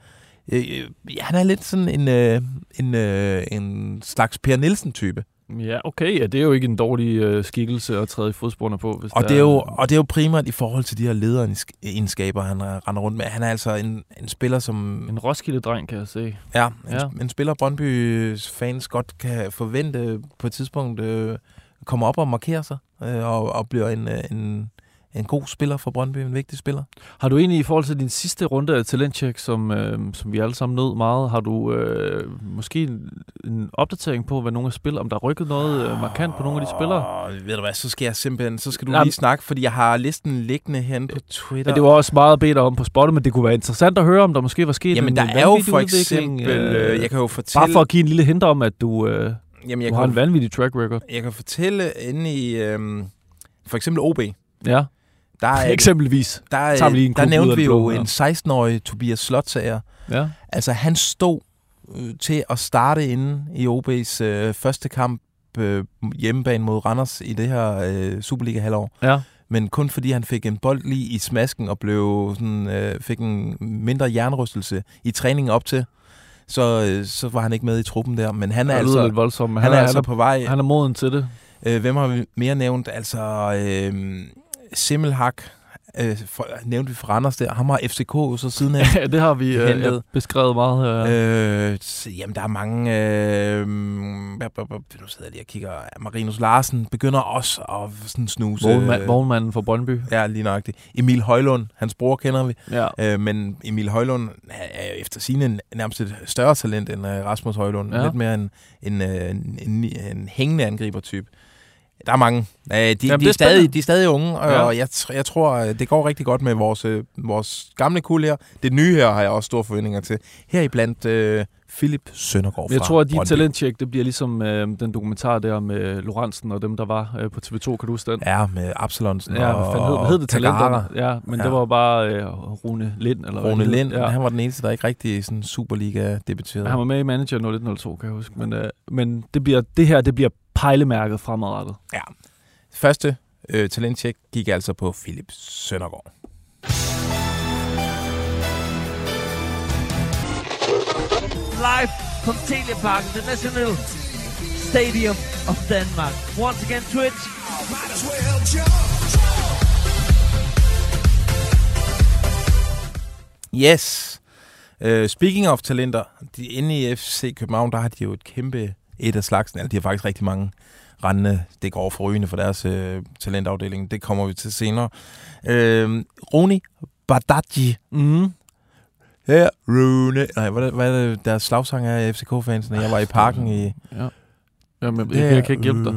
S2: Øh, øh, ja, han er lidt sådan en, øh, en, øh, en slags Per Nielsen-type.
S3: Ja, okay. Ja, det er jo ikke en dårlig øh, skikkelse at træde i fodsporene på. Hvis
S2: Og det, er jo, og det er jo primært i forhold til de her lederegenskaber, han render rundt med. Han er altså en, en spiller, som...
S3: En Roskilde-dreng, kan jeg se.
S2: Ja, en,
S3: Ja.
S2: ja. en spiller, Brøndby's fans godt kan forvente på et tidspunkt øh, kommer op og markerer sig, øh, og, og bliver en, øh, en, en god spiller for Brøndby, en vigtig spiller.
S3: Har du egentlig i forhold til din sidste runde af talentcheck, som, øh, som vi alle sammen nød meget, har du øh, måske en, en opdatering på, hvad nogle af spiller, om der er rykket noget øh, markant på nogle af de spillere?
S2: Og ved du hvad, så skal jeg simpelthen, så skal du
S3: Jamen-
S2: lige snakke, fordi jeg har listen liggende herinde på Twitter.
S3: Ja, det var også meget bedt om på spottet, men det kunne være interessant at høre, om der måske var sket
S2: Jamen,
S3: en
S2: der
S3: øh,
S2: er jo for eksempel, øh, jeg kan jo fortælle...
S3: Bare for at give en lille hint om, at du, øh,
S2: jamen, jeg
S3: du har
S2: kan,
S3: en vanvittig track record.
S2: jeg kan fortælle inde i, øhm, for eksempel OB,
S3: Ja.
S2: Der er,
S3: Eksempelvis.
S2: der,
S3: tager vi lige en
S2: der nævnte vi jo
S3: her.
S2: en 16-årig Tobias Slotsager.
S3: Ja.
S2: Altså, han stod øh, til at starte inde i OB's øh, første kamp øh, hjemmebane mod Randers i det her øh, Superliga-halvår.
S3: Ja.
S2: Men kun fordi han fik en bold lige i smasken og blev sådan, øh, fik en mindre jernrystelse i træningen op til, så, øh, så var han ikke med i truppen der. Men han er, altså,
S3: lidt voldsomt, men
S2: han er,
S3: han,
S2: altså
S3: han,
S2: på vej.
S3: er, han er moden til det.
S2: Øh, hvem har vi mere nævnt? Altså, øh, Simmelhak øh, for, nævnte vi for Randers der. Ham har FCK jo så siden af.
S3: Ja, det har vi øh, ja, beskrevet meget her.
S2: Øh, jamen, der er mange... Øh, nu sidder jeg lige og kigger. Marinus Larsen begynder også at sådan snuse.
S3: Vognmand, vognmanden fra Brøndby.
S2: Ja, lige nøjagtigt. Emil Højlund, hans bror kender vi.
S3: Ja.
S2: Øh, men Emil Højlund er efter sine nærmest et større talent end øh, Rasmus Højlund.
S3: Ja.
S2: Lidt mere en, en, øh, en, en, en hængende angribertype. Der er mange. Øh, de,
S3: Jamen,
S2: de, er
S3: er
S2: stadig,
S3: spændende.
S2: de er stadig unge, og
S3: Ja.
S2: jeg, jeg tror, øh, det går rigtig godt med vores, øh, vores gamle kul her. Det nye her har jeg også store forventninger til. Her i blandt øh, Philip Søndergaard
S3: Jeg tror, at dit talenttjek, det bliver ligesom øh, den dokumentar der med Lorentzen og dem, der var øh, på TV2. Kan du huske den?
S2: Ja, med Absalonsen
S3: Ja,
S2: og
S3: hvad hed, hed det? Talenter? Ja, men
S2: Ja.
S3: det var bare øh, Rune Lind. Eller
S2: Rune. Lind,
S3: Ja.
S2: han var den eneste, der ikke rigtig sådan Superliga debuterede.
S3: Han var med i Manager 0102, kan jeg huske. Men, øh, men det, bliver, det her, det bliver pejlemærket fremadrettet.
S2: Ja. Første øh, talenttjek gik altså på Philip Søndergaard.
S9: live from Telia Park, the National Stadium of Denmark. Once again, Twitch.
S2: Yes. Uh, speaking of talenter, de, inde i FC København, der har de jo et kæmpe et af slagsen. Eller de har faktisk rigtig mange rendende. Det går forrygende for deres uh, talentafdeling. Det kommer vi til senere. Uh, Roni Badaji.
S3: Mm.
S2: Her, Rune. Nej, hvad det, hvad er det, deres slagsang er FCK-fansene? Jeg var i parken i...
S3: Ja. Jamen, jeg, jeg, jeg kan ikke hjælpe dig.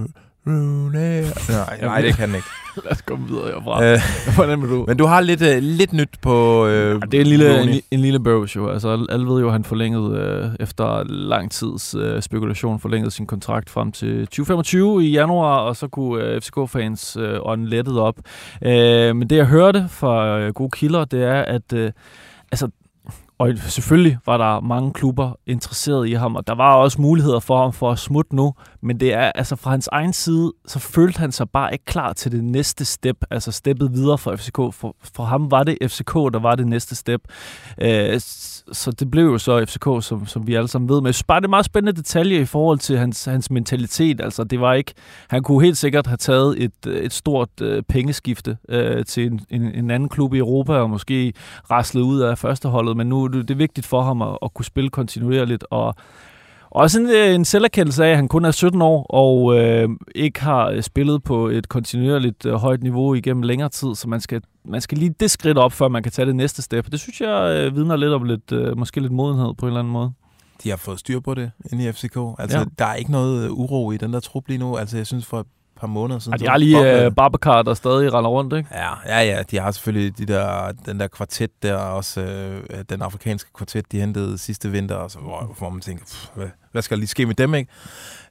S2: Rune. Nej, nej, det kan den ikke.
S3: Lad os komme videre herfra.
S2: Øh,
S3: Hvordan vil du?
S2: Men du har lidt, uh, lidt nyt på øh,
S3: Ja, det er en lille, en,
S2: Rooney.
S3: en lille bøvs jo. Altså, alle- ved jo, at han forlængede øh, efter lang tids øh, spekulation, forlængede sin kontrakt frem til 2025 i januar, og så kunne øh, FCK-fans øh, ånde lettet op. Øh, men det, jeg hørte fra øh, gode kilder, det er, at øh, altså, og selvfølgelig var der mange klubber interesseret i ham, og der var også muligheder for ham for at smutte nu, men det er altså fra hans egen side, så følte han sig bare ikke klar til det næste step, altså steppet videre for FCK. For, for ham var det FCK, der var det næste step. Øh, så det blev jo så FCK, som, som vi alle sammen ved. Men jeg synes bare, det er meget spændende detalje i forhold til hans, hans mentalitet. Altså, det var ikke... Han kunne helt sikkert have taget et, et stort øh, pengeskifte øh, til en, en, en anden klub i Europa, og måske raslet ud af førsteholdet, men nu det, er vigtigt for ham at, at kunne spille kontinuerligt, og også en, øh, en selverkendelse af, at han kun er 17 år og øh, ikke har øh, spillet på et kontinuerligt øh, højt niveau igennem længere tid, så man skal, man skal lige det skridt op, før man kan tage det næste step. Det synes jeg øh, vidner lidt om lidt, øh, måske lidt modenhed på en eller anden måde.
S2: De har fået styr på det inde i FCK. Altså,
S3: Ja.
S2: der er ikke noget øh, uro i den der trup lige nu. Altså, jeg synes for par måneder siden...
S3: Og de har lige øh, Babacar, der stadig render rundt, ikke?
S2: Ja, ja, ja, de har selvfølgelig de der, den der kvartet der, også øh, den afrikanske kvartet, de hentede sidste vinter, og så, hvor, hvor man tænker, pff, hvad, hvad skal der lige ske med dem, ikke?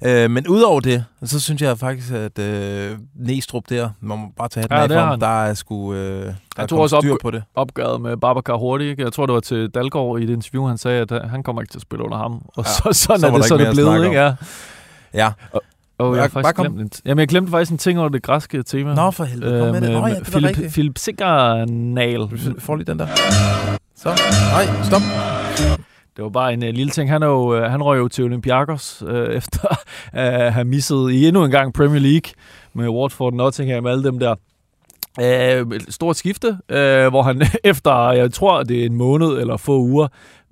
S2: Øh, men udover det, så synes jeg faktisk, at øh, Næstrup der, man må bare tage hatten
S3: Ja,
S2: af for ham,
S3: han.
S2: der er sgu øh, der er
S3: tog også
S2: styr
S3: op-
S2: på det.
S3: Opgøret med Babacar hurtigt, ikke? Jeg tror, det var til Dalgaard i et interview, han sagde, at øh, han kommer ikke til at spille under ham. Og
S2: Ja,
S3: så, sådan
S2: så
S3: er det, så det blevet, ikke? Ja.
S2: Ja,
S3: Og jeg har faktisk
S2: kom.
S3: glemt en Jamen, jeg glemte faktisk en ting over det græske tema.
S2: Nå, for helvede, kom med det. Nå, ja, det var
S3: Philip,
S2: rigtigt.
S3: Philip Sikkernal.
S2: Får lige den der. Så, nej, stop.
S3: Det var bare en uh, lille ting. Han, er jo, uh, han røg jo til Olympiakos uh, efter at uh, have misset i endnu en gang Premier League med Watford, Nottingham og alle dem der. Uh, et stort skifte, uh, hvor han efter, jeg tror, det er en måned eller få uger,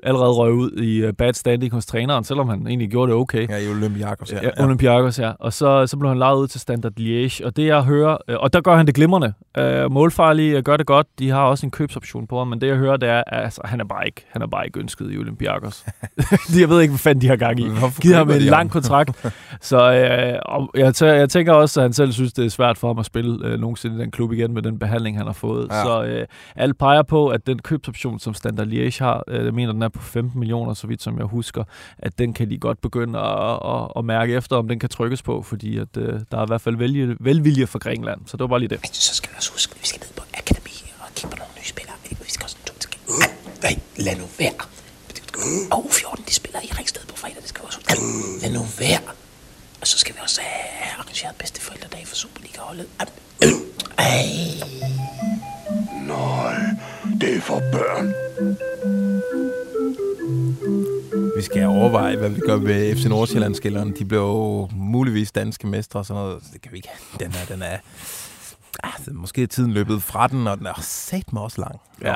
S3: allerede røg ud i uh, bad standing hos træneren, selvom han egentlig gjorde det okay.
S2: Ja, i Olympiakos, ja.
S3: Ja, Olympiakos, ja. Og så, så blev han lejet ud til Standard Liège, og det jeg hører, øh, og der gør han det glimrende. Øh, målfarlige gør det godt, de har også en købsoption på ham, men det jeg hører, det er, at altså, han, er bare ikke, han er bare ikke ønsket i Olympiakos. Jeg ved ikke, hvad fanden de har gang i.
S2: Hvorfor
S3: Givet ham en lang kontrakt. så øh, og jeg, tæ- jeg tænker også, at han selv synes, det er svært for ham at spille øh, nogensinde i den klub igen med den behandling, han har fået.
S2: Ja.
S3: Så øh, alt peger på, at den købsoption, som Standard Liège har, øh, mener, den er på 15 millioner, så vidt som jeg husker, at den kan de godt begynde at, at, at mærke efter, om den kan trykkes på, fordi at, øh, der er i hvert fald velvilje, velvilje fra Grækenland. Så det var bare lige det.
S6: Men så skal vi også huske, at vi skal ned på
S2: akademi og kigge på nogle nye spillere. Vi skal også en til Nej, lad nu være. Og oh, 14 de spiller i Ringsted på fredag, det skal vi også huske. Lad nu være. Og så skal vi også have arrangeret bedste forældredag for Superliga-holdet. Ej.
S10: Nej, det er for børn.
S2: Vi skal overveje, hvad vi gør ved FC Nordsjælland-skilleren. De blev jo muligvis danske mestre og sådan noget. Det kan vi ikke. Den er, den er... Ah, det er måske tiden løbet fra den, og den er sat mig også lang.
S3: Ja.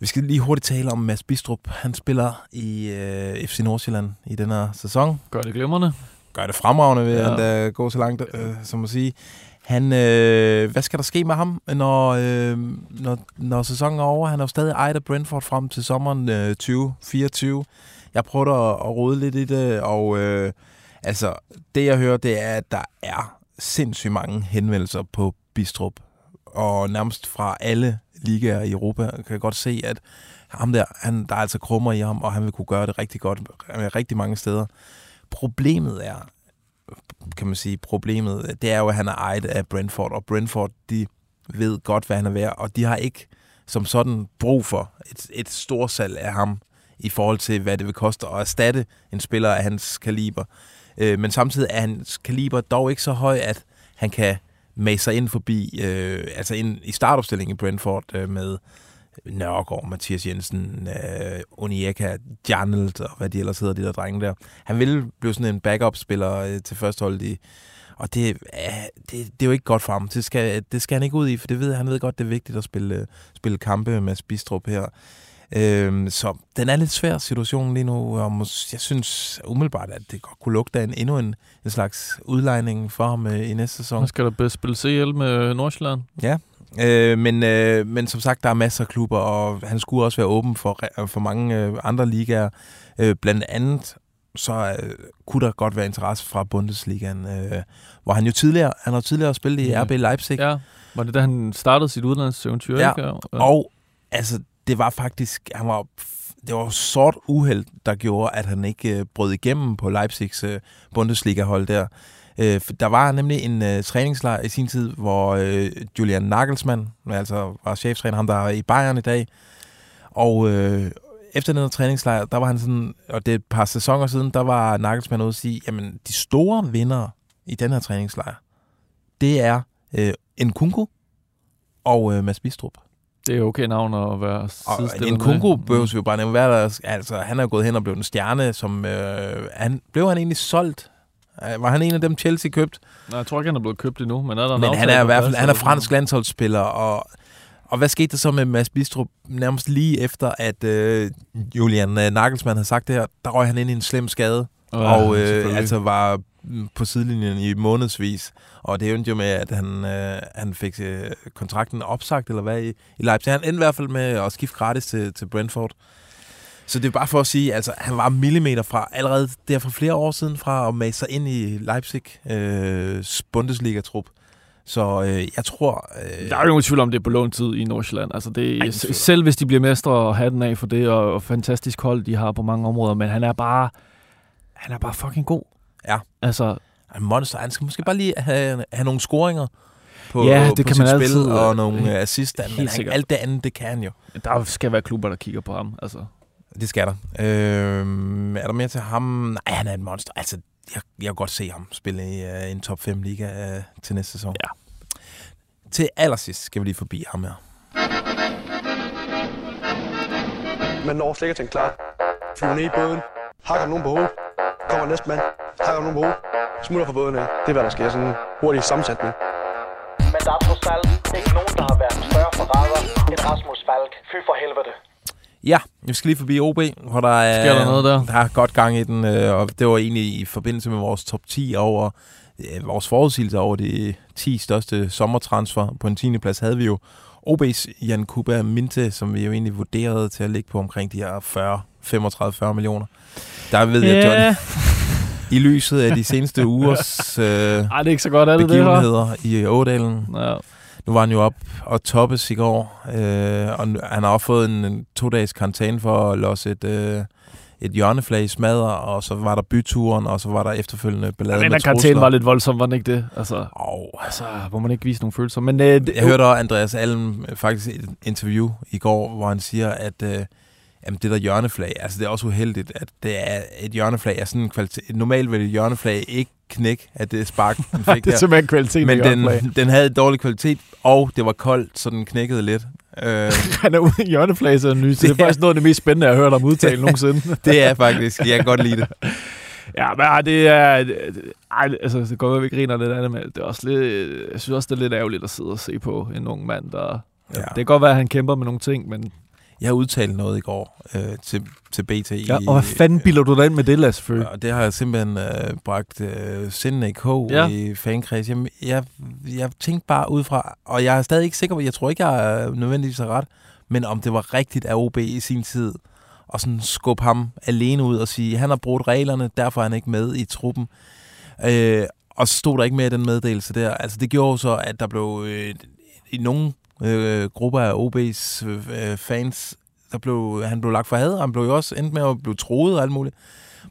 S2: Vi skal lige hurtigt tale om Mads Bistrup. Han spiller i øh, FC Nordsjælland i den her sæson.
S3: Gør det glimrende.
S2: Gør det fremragende ved
S3: Ja.
S2: at gå så langt, øh, som at sige. Han, øh, hvad skal der ske med ham, når, øh, når, når sæsonen er over? Han er jo stadig ejet af Brentford frem til sommeren øh, 2024. Jeg prøvede at, at rode lidt i det, og øh, altså, det jeg hører, det er, at der er sindssygt mange henvendelser på Bistrup. Og nærmest fra alle ligaer i Europa kan jeg godt se, at ham der, han, der er altså krummer i ham, og han vil kunne gøre det rigtig godt med rigtig mange steder. Problemet er, kan man sige, problemet, det er jo, at han er ejet af Brentford, og Brentford, de ved godt, hvad han er værd, og de har ikke som sådan brug for et, et stort salg af ham i forhold til, hvad det vil koste at erstatte en spiller af hans kaliber. Øh, men samtidig er hans kaliber dog ikke så høj, at han kan mase sig ind forbi, øh, altså ind i startopstillingen i Brentford øh, med Nørgaard, Mathias Jensen, øh, Onieka, Janelt og hvad de ellers hedder, de der drenge der. Han ville blive sådan en backup-spiller øh, til førsteholdet i, og det, er, det, det er jo ikke godt for ham. Det skal, det skal han ikke ud i, for det ved, han ved godt, det er vigtigt at spille, øh, spille kampe med Bistrup her. Øhm, så den er lidt svær situation lige nu, og jeg synes umiddelbart, at det godt kunne lugte af en, endnu en, en slags udlejning for ham øh, i næste sæson.
S3: Så skal der bedst spille CL med Nordsjælland.
S2: Ja, øh, men, øh, men som sagt, der er masser af klubber, og han skulle også være åben for, for mange øh, andre ligaer. Øh, blandt andet så øh, kunne der godt være interesse fra Bundesligaen, øh, hvor han jo tidligere, han har tidligere spillet i
S3: Ja.
S2: RB Leipzig.
S3: Ja, var det da han startede sit udlandseventyr,
S2: Ja,
S3: ikke?
S2: og altså, det var faktisk, han var, det var sort uheld, der gjorde, at han ikke øh, brød igennem på Leipzigs øh, Bundesliga-hold der. Øh, der var nemlig en øh, træningslejr i sin tid, hvor øh, Julian Nagelsmann, altså var cheftræner, ham der er i Bayern i dag, og øh, efter den her træningslejr, der var han sådan, og det er et par sæsoner siden, der var Nagelsmann ude at sige, jamen de store vinder i den her træningslejr, det er øh, Nkunku og øh, Mads Bistrup.
S3: Det er okay navn at være
S2: Og
S3: sidestillet
S2: en
S3: med.
S2: Kongo behøver vi jo bare nævne. Hvad er der, altså, han er gået hen og blevet en stjerne, som... Øh, han, blev han egentlig solgt? Øh, Var han en af dem, Chelsea købt?
S3: Nej, jeg tror ikke, han er blevet købt endnu, men er der en
S2: Men han er i hvert fald han er fransk landsholdsspiller, og, og hvad skete der så med Mads Bistrup? Nærmest lige efter, at øh, Julian øh, Nagelsmann havde sagt det her, der røg han ind i en slem skade,
S3: Ja,
S2: og øh, altså var mm, på sidelinjen i månedsvis. Og det endte jo med, at han, øh, han fik øh, kontrakten opsagt, eller hvad, i, i Leipzig. Han endte i hvert fald med at skifte gratis til, til Brentford. Så det er bare for at sige, altså han var millimeter fra, allerede der for flere år siden, fra at mase sig ind i Leipzig øh, Bundesliga-trup. Så øh, jeg tror... Øh,
S3: Der er jo ingen tvivl om, det er på låntid i Nordsjælland. Altså det,
S2: Ej,
S3: selv hvis de bliver mestre og hatten af for det, og, og fantastisk hold, de har på mange områder, men han er bare, han er bare fucking god.
S2: Ja.
S3: Altså,
S2: en monster. Han skal måske bare lige have, have nogle scoringer på,
S3: Ja,
S2: på
S3: det kan
S2: sit
S3: man
S2: spil,
S3: altid,
S2: og nogle øh, assist. Men han, alt det andet, det kan han jo.
S3: der skal være klubber, der kigger på ham. Altså.
S2: Det skal der. Øh, er der mere til ham? Nej, han er et monster. Altså, jeg, jeg kan godt se ham spille i uh, en top 5 liga uh, til næste sæson.
S3: Ja.
S2: Til allersidst skal vi lige forbi ham her.
S11: Man når slet ikke til en klar. Flyver ned i båden, hakker nogen på hovedet, kommer næste mand, hakker nogen på hovedet, smutter fra båden af. Det er, hvad der sker. Sådan en hurtig sammensætning.
S12: Men der er trods alt ikke nogen, der har været større forræder end Rasmus Falk. Fy for helvede.
S2: Ja, vi skal lige forbi OB, hvor der er,
S3: Sker der noget der?
S2: der er godt gang i den, øh, og det var egentlig i forbindelse med vores top 10 over, øh, vores forudsigelse over de 10 største sommertransfer. På en 10. plads havde vi jo OB's Jan Kuba Minte, som vi jo egentlig vurderede til at ligge på omkring de her 40, 35-40 millioner. Der ved jeg. John, i lyset af de seneste ugers øh,
S3: Ej, det er ikke så godt, er det det her?
S2: begivenheder i Ådalen.
S3: Ja.
S2: Nu var han jo op og toppes i går, øh, og han har også fået en, en to-dages karantæne for at losse et, øh, et hjørneflag smadre, og så var der byturen, og så var der efterfølgende ballade
S3: Ja, den
S2: med
S3: karantæne var lidt voldsom, var den ikke det? Altså,
S2: oh.
S3: altså hvor man ikke vise nogle følelser. Men, øh, det,
S2: Jeg hørte også Andreas Alm øh, faktisk i et interview i går, hvor han siger, at øh, jamen, det der hjørneflag, altså det er også uheldigt, at det er et hjørneflag er sådan en kvalitet. Normalt vil et hjørneflag ikke knække, at det spark, den fik
S3: Det er
S2: der.
S3: simpelthen kvaliteten
S2: Men den,
S3: hjørneflag.
S2: den havde dårlig kvalitet, og det var koldt, så den knækkede lidt. Øh,
S3: Han er ude i hjørneflagsanalyse. Det er faktisk noget af det mest spændende, jeg har hørt om udtale nogensinde.
S2: det er faktisk, jeg kan godt lide det.
S3: Ja, men ej, det er... Ej, altså, det går godt, vi griner lidt af det, men det er også lidt, jeg synes også, det er lidt ærgerligt at sidde og se på en ung mand, der... Ja. Det kan godt være, at han kæmper med nogle ting, men...
S2: Jeg udtalte noget i går øh, til, til BT.
S3: Ja, og hvad fanden bilder du dig ind med det, Lasse Føge?
S2: Og det har jeg simpelthen øh, bragt øh, sindene i kog
S3: Ja.
S2: i fankreds. Jeg, jeg, jeg tænkte bare ud fra, og jeg er stadig ikke sikker på, jeg tror ikke, jeg er nødvendigvis har ret, men om det var rigtigt af OB i sin tid, og sådan skubbe ham alene ud og sige, han har brugt reglerne, derfor er han ikke med i truppen. Øh, og så stod der ikke mere i den meddelelse der. Altså det gjorde jo så, at der blev øh, i nogle øh, grupper af OB's øh, fans, der blev, han blev lagt for had, han blev jo også endt med at blive troet og alt muligt.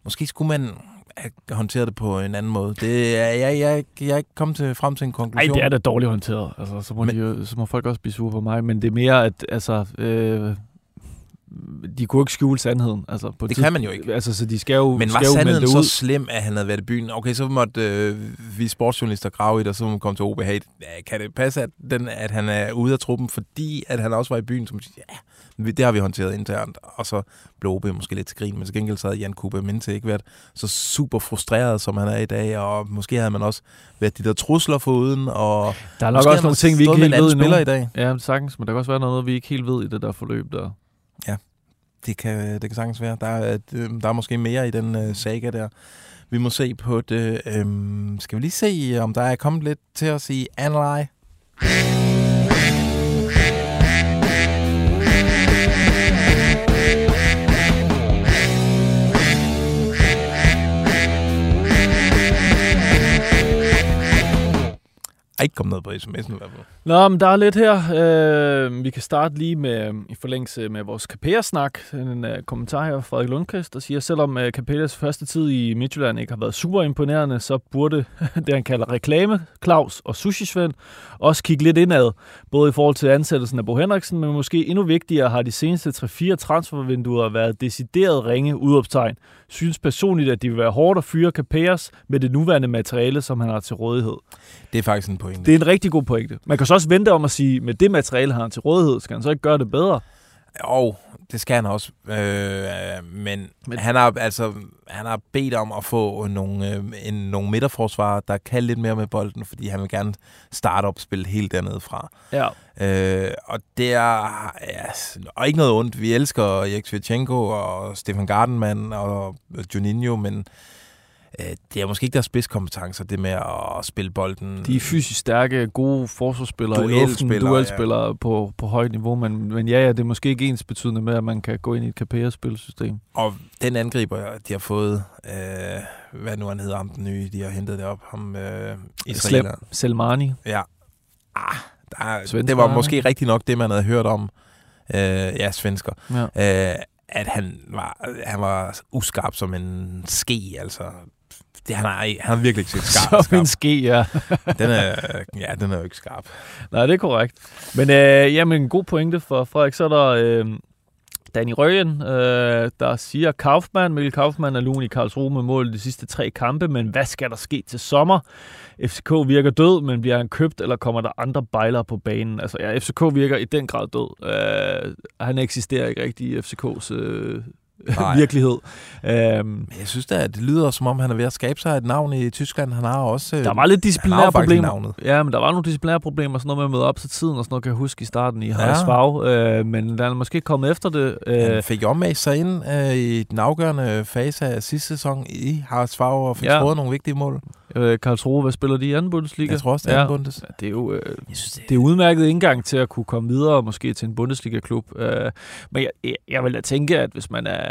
S2: Måske skulle man have håndteret det på en anden måde. Det er, jeg, jeg, jeg er ikke kommet til, frem til en konklusion.
S3: det er da dårligt håndteret. Altså, så, må men, de, jo- så må folk også blive sure på mig. Men det er mere, at altså, øh, de kunne ikke skjule sandheden. Altså, på et
S2: Det
S3: tidspunkt-
S2: kan man jo ikke.
S3: Altså, så de skal jo,
S2: Men var
S3: skal
S2: sandheden så
S3: ud.
S2: slem, at han havde været i byen? Okay, så måtte øh, vi sportsjournalister grave i det, og så må komme til OB. Hey, kan det passe, at, den, at han er ude af truppen, fordi at han også var i byen? Som, ja, det har vi håndteret internt. Og så blev OB måske lidt til grin, men til gengæld så havde Jan Kube Minte ikke været så super frustreret, som han er i dag, og måske havde man også været de der trusler foruden. Og
S3: Der er nok også nogle ting, vi ikke helt ved endnu.
S2: spiller i dag.
S3: Ja, sagtens, men der kan også være noget, vi ikke helt ved i det der forløb der.
S2: Ja, det kan, det kan sagtens være. Der er, øh, der er måske mere i den øh, saga der. Vi må se på det. Øhm, skal vi lige se, om der er kommet lidt til os i Analyze? Er ikke kommet noget på sms'en i hvert fald.
S3: Nå, men der er lidt her. Øh, vi kan starte lige med, i forlængelse med vores Capella-snak. En øh, kommentar her fra Frederik Lundqvist, der siger, selvom øh, Capellas første tid i Midtjylland ikke har været super imponerende, så burde det, han kalder reklame, Claus og Sushi Svend, også kigge lidt indad. Både i forhold til ansættelsen af Bo Henriksen, men måske endnu vigtigere har de seneste 3-4 transfervinduer været decideret ringe udopstegn. Synes personligt, at det vil være hårdt at fyre Capellas med det nuværende materiale, som han har til rådighed.
S2: Det er faktisk en pointe.
S3: Det er en rigtig god pointe. Man kan så også vente om at sige, med det materiale, han har til rådighed, skal han så ikke gøre det bedre?
S2: Jo, det skal han også. Øh, men, men han har altså han har bedt om at få nogle, øh, en, nogle midterforsvarer, der kan lidt mere med bolden, fordi han vil gerne starte op spillet helt dernede fra.
S3: Ja.
S2: Øh, og det er ja, og ikke noget ondt. Vi elsker Erik Svirchenko og Stefan Gardenman og Juninho, men det er måske ikke deres spidskompetencer, det med at spille bolden.
S3: De er fysisk stærke, gode forsvarsspillere
S2: Duelspillere,
S3: duelspillere ja. på, på højt niveau, men, men ja, ja, det er måske ikke ens betydende med, at man kan gå ind i et Capella-spilsystem.
S2: Og den angriber, de har fået, øh, hvad nu han hedder ham, den nye, de har hentet det op, ham øh, israeler.
S3: Selmani.
S2: Ja. Ah, der,
S3: Svensker,
S2: det var måske rigtig nok det, man havde hørt om. Øh, ja, svensker.
S3: Ja.
S2: Øh, at han var, han var uskarp som en ske, altså. Det, han, er, han har virkelig ikke set skarp.
S3: Som en ske, ja.
S2: den er, ja, den er jo ikke skarp.
S3: Nej, det er korrekt. Men øh, jamen, en god pointe for Frederik. Så er der øh, Danny Røgen, øh, der siger, Kaufmann, Mikkel Kaufmann er lun i Karlsruhe med mål de sidste tre kampe, men hvad skal der ske til sommer? FCK virker død, men bliver han købt, eller kommer der andre bejlere på banen? Altså, ja, FCK virker i den grad død. Øh, han eksisterer ikke rigtig i FCK's øh, virkelighed. Øhm,
S2: Men jeg synes da, at det lyder som om, han er ved at skabe sig et navn i Tyskland. Han har også... øh,
S3: Der var lidt disciplinære problemer.
S2: Navnet.
S3: Ja, men der var nogle disciplinære problemer, sådan noget med at møde op til tiden, og sådan noget kan jeg huske i starten i
S2: Ja.
S3: Haraldsvag. Øh, men der er måske kommet efter det. Øh,
S2: Han fik omvægt sig ind øh, i den afgørende fase af sidste sæson i Haraldsvag og fik
S3: Ja.
S2: ja. scoret nogle vigtige mål.
S3: øh, Karlsruhe, hvad spiller de i anden Bundesliga?
S2: Jeg tror også, det er
S3: ja.
S2: anden Bundes.
S3: Ja, det er jo øh, det er udmærket indgang til at kunne komme videre, måske til en Bundesliga-klub. Øh, men jeg, jeg, jeg vil da tænke, at hvis man er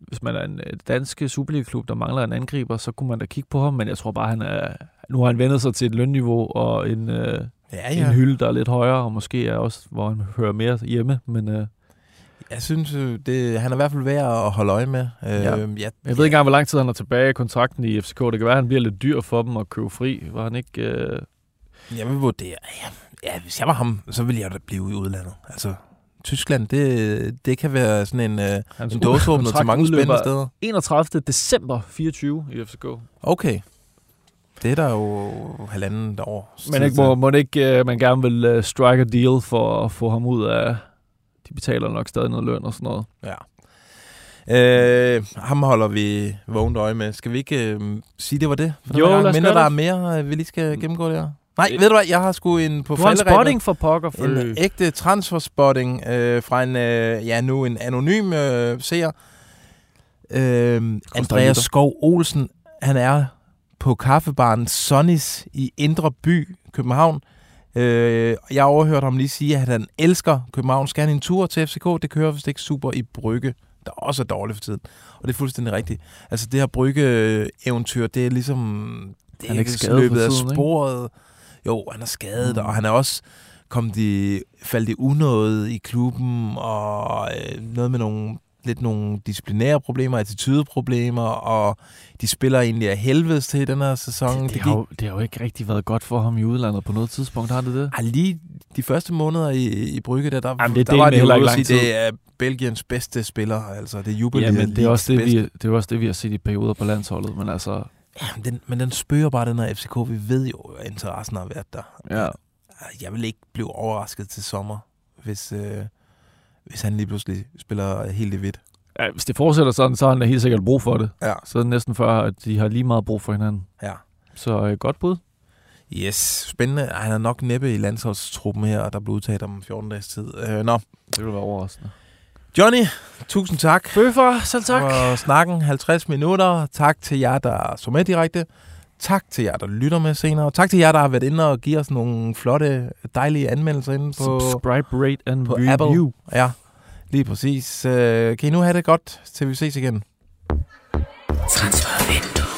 S3: hvis man er en øh, dansk Superliga-klub, der mangler en angriber, så kunne man da kigge på ham, men jeg tror bare, han er, nu har han vendt sig til et lønniveau og en, øh,
S2: Ja,
S3: en
S2: ja.
S3: hylde, der er lidt højere, og måske er også, hvor han hører mere hjemme, men øh,
S2: jeg synes, øh, det, han er i hvert fald værd at holde øje med. Øh,
S3: Ja.
S2: ja,
S3: Jeg ved ikke engang, hvor lang tid han er tilbage i kontrakten i FCK. Det kan være, at han bliver lidt dyr for dem at købe fri. Var han ikke... Øh...
S2: Jeg vil vurdere, ja, ja, hvis jeg var ham, så ville jeg da blive i udlandet. Altså, Tyskland, det, det kan være sådan en, øh,
S3: Hans
S2: en dåseåbner til mange spændende steder.
S3: 31. december 24 i FCK.
S2: Okay. Det er der jo halvanden år.
S3: Men ikke, må, må det ikke, øh, man gerne vil øh, strike a deal for at få ham ud af... De betaler nok stadig noget løn og sådan noget.
S2: Ja. Øh, ham holder vi vågent øje med. Skal vi ikke øh, sige, det var det? For
S3: Jo, lad os
S2: Mindre
S3: gøre
S2: der er mere, øh, vi lige skal gennemgå der. Nej, ved du hvad? Jeg har sgu en på
S3: Du har en spotting for pokker. For
S2: En ægte transferspotting øh, fra en, øh, ja nu en anonym øh, seer. Øh, Andreas. Skov Olsen, han er på kaffebaren Sonnis i Indre By, København. Øh, jeg har overhørt ham lige sige, at han elsker København. Skal han en tur til FCK? Det kører vist ikke super i Brygge, der også er dårligt for tiden. Og det er fuldstændig rigtigt. Altså det her Brygge-eventyr, det er ligesom... Det
S3: Han er ikke skadet
S2: løbet af
S3: tiden, ikke?
S2: Jo, han er skadet,
S3: Mm.
S2: og han er også kommet i, faldt i unåde i klubben, og øh, noget med nogle lidt nogle disciplinære problemer, attitydeproblemer, og de spiller egentlig af helvedes til i den her sæson.
S3: Det, det, har jo, det har jo ikke rigtig været godt for ham i udlandet på noget tidspunkt, har det det?
S2: Ah, lige de første måneder i, i Brygge, der, der,
S3: Jamen, det er
S2: der var det jo at
S3: lang
S2: sige,
S3: tid.
S2: det er Belgiens bedste spiller, altså det er Jubilee
S3: Ja, men det er, også det,
S2: bedste.
S3: vi, det er også det, vi har set i perioder på landsholdet. Men altså,
S2: Ja, men den, men den spørger bare den her FCK. Vi ved jo, at interessen har været der.
S3: ja.
S2: Jeg vil ikke blive overrasket til sommer, hvis, øh, hvis han lige pludselig spiller helt i hvidt.
S3: ja, hvis det fortsætter sådan, så har han da helt sikkert brug for det.
S2: Ja.
S3: Så er det næsten før, at de har lige meget brug for hinanden.
S2: Ja.
S3: Så øh, godt bud.
S2: Yes, spændende. Han er nok næppe i landsholdstruppen her, og der blev udtaget om 14 dages tid. Øh, nå,
S3: Det vil være overraskende.
S2: Johnny, tusind tak.
S3: Bøffer, selv tak.
S2: For snakken 50 minutter. Tak til jer, der så med direkte. Tak til jer, der lytter med senere. Tak til jer, der har været inde og givet os nogle flotte, dejlige anmeldelser inde på,
S3: Subscribe, rate and
S2: på
S3: review.
S2: Apple. Ja, lige præcis. Øh, kan I nu have det godt, til vi ses igen?
S6: Transfervindue.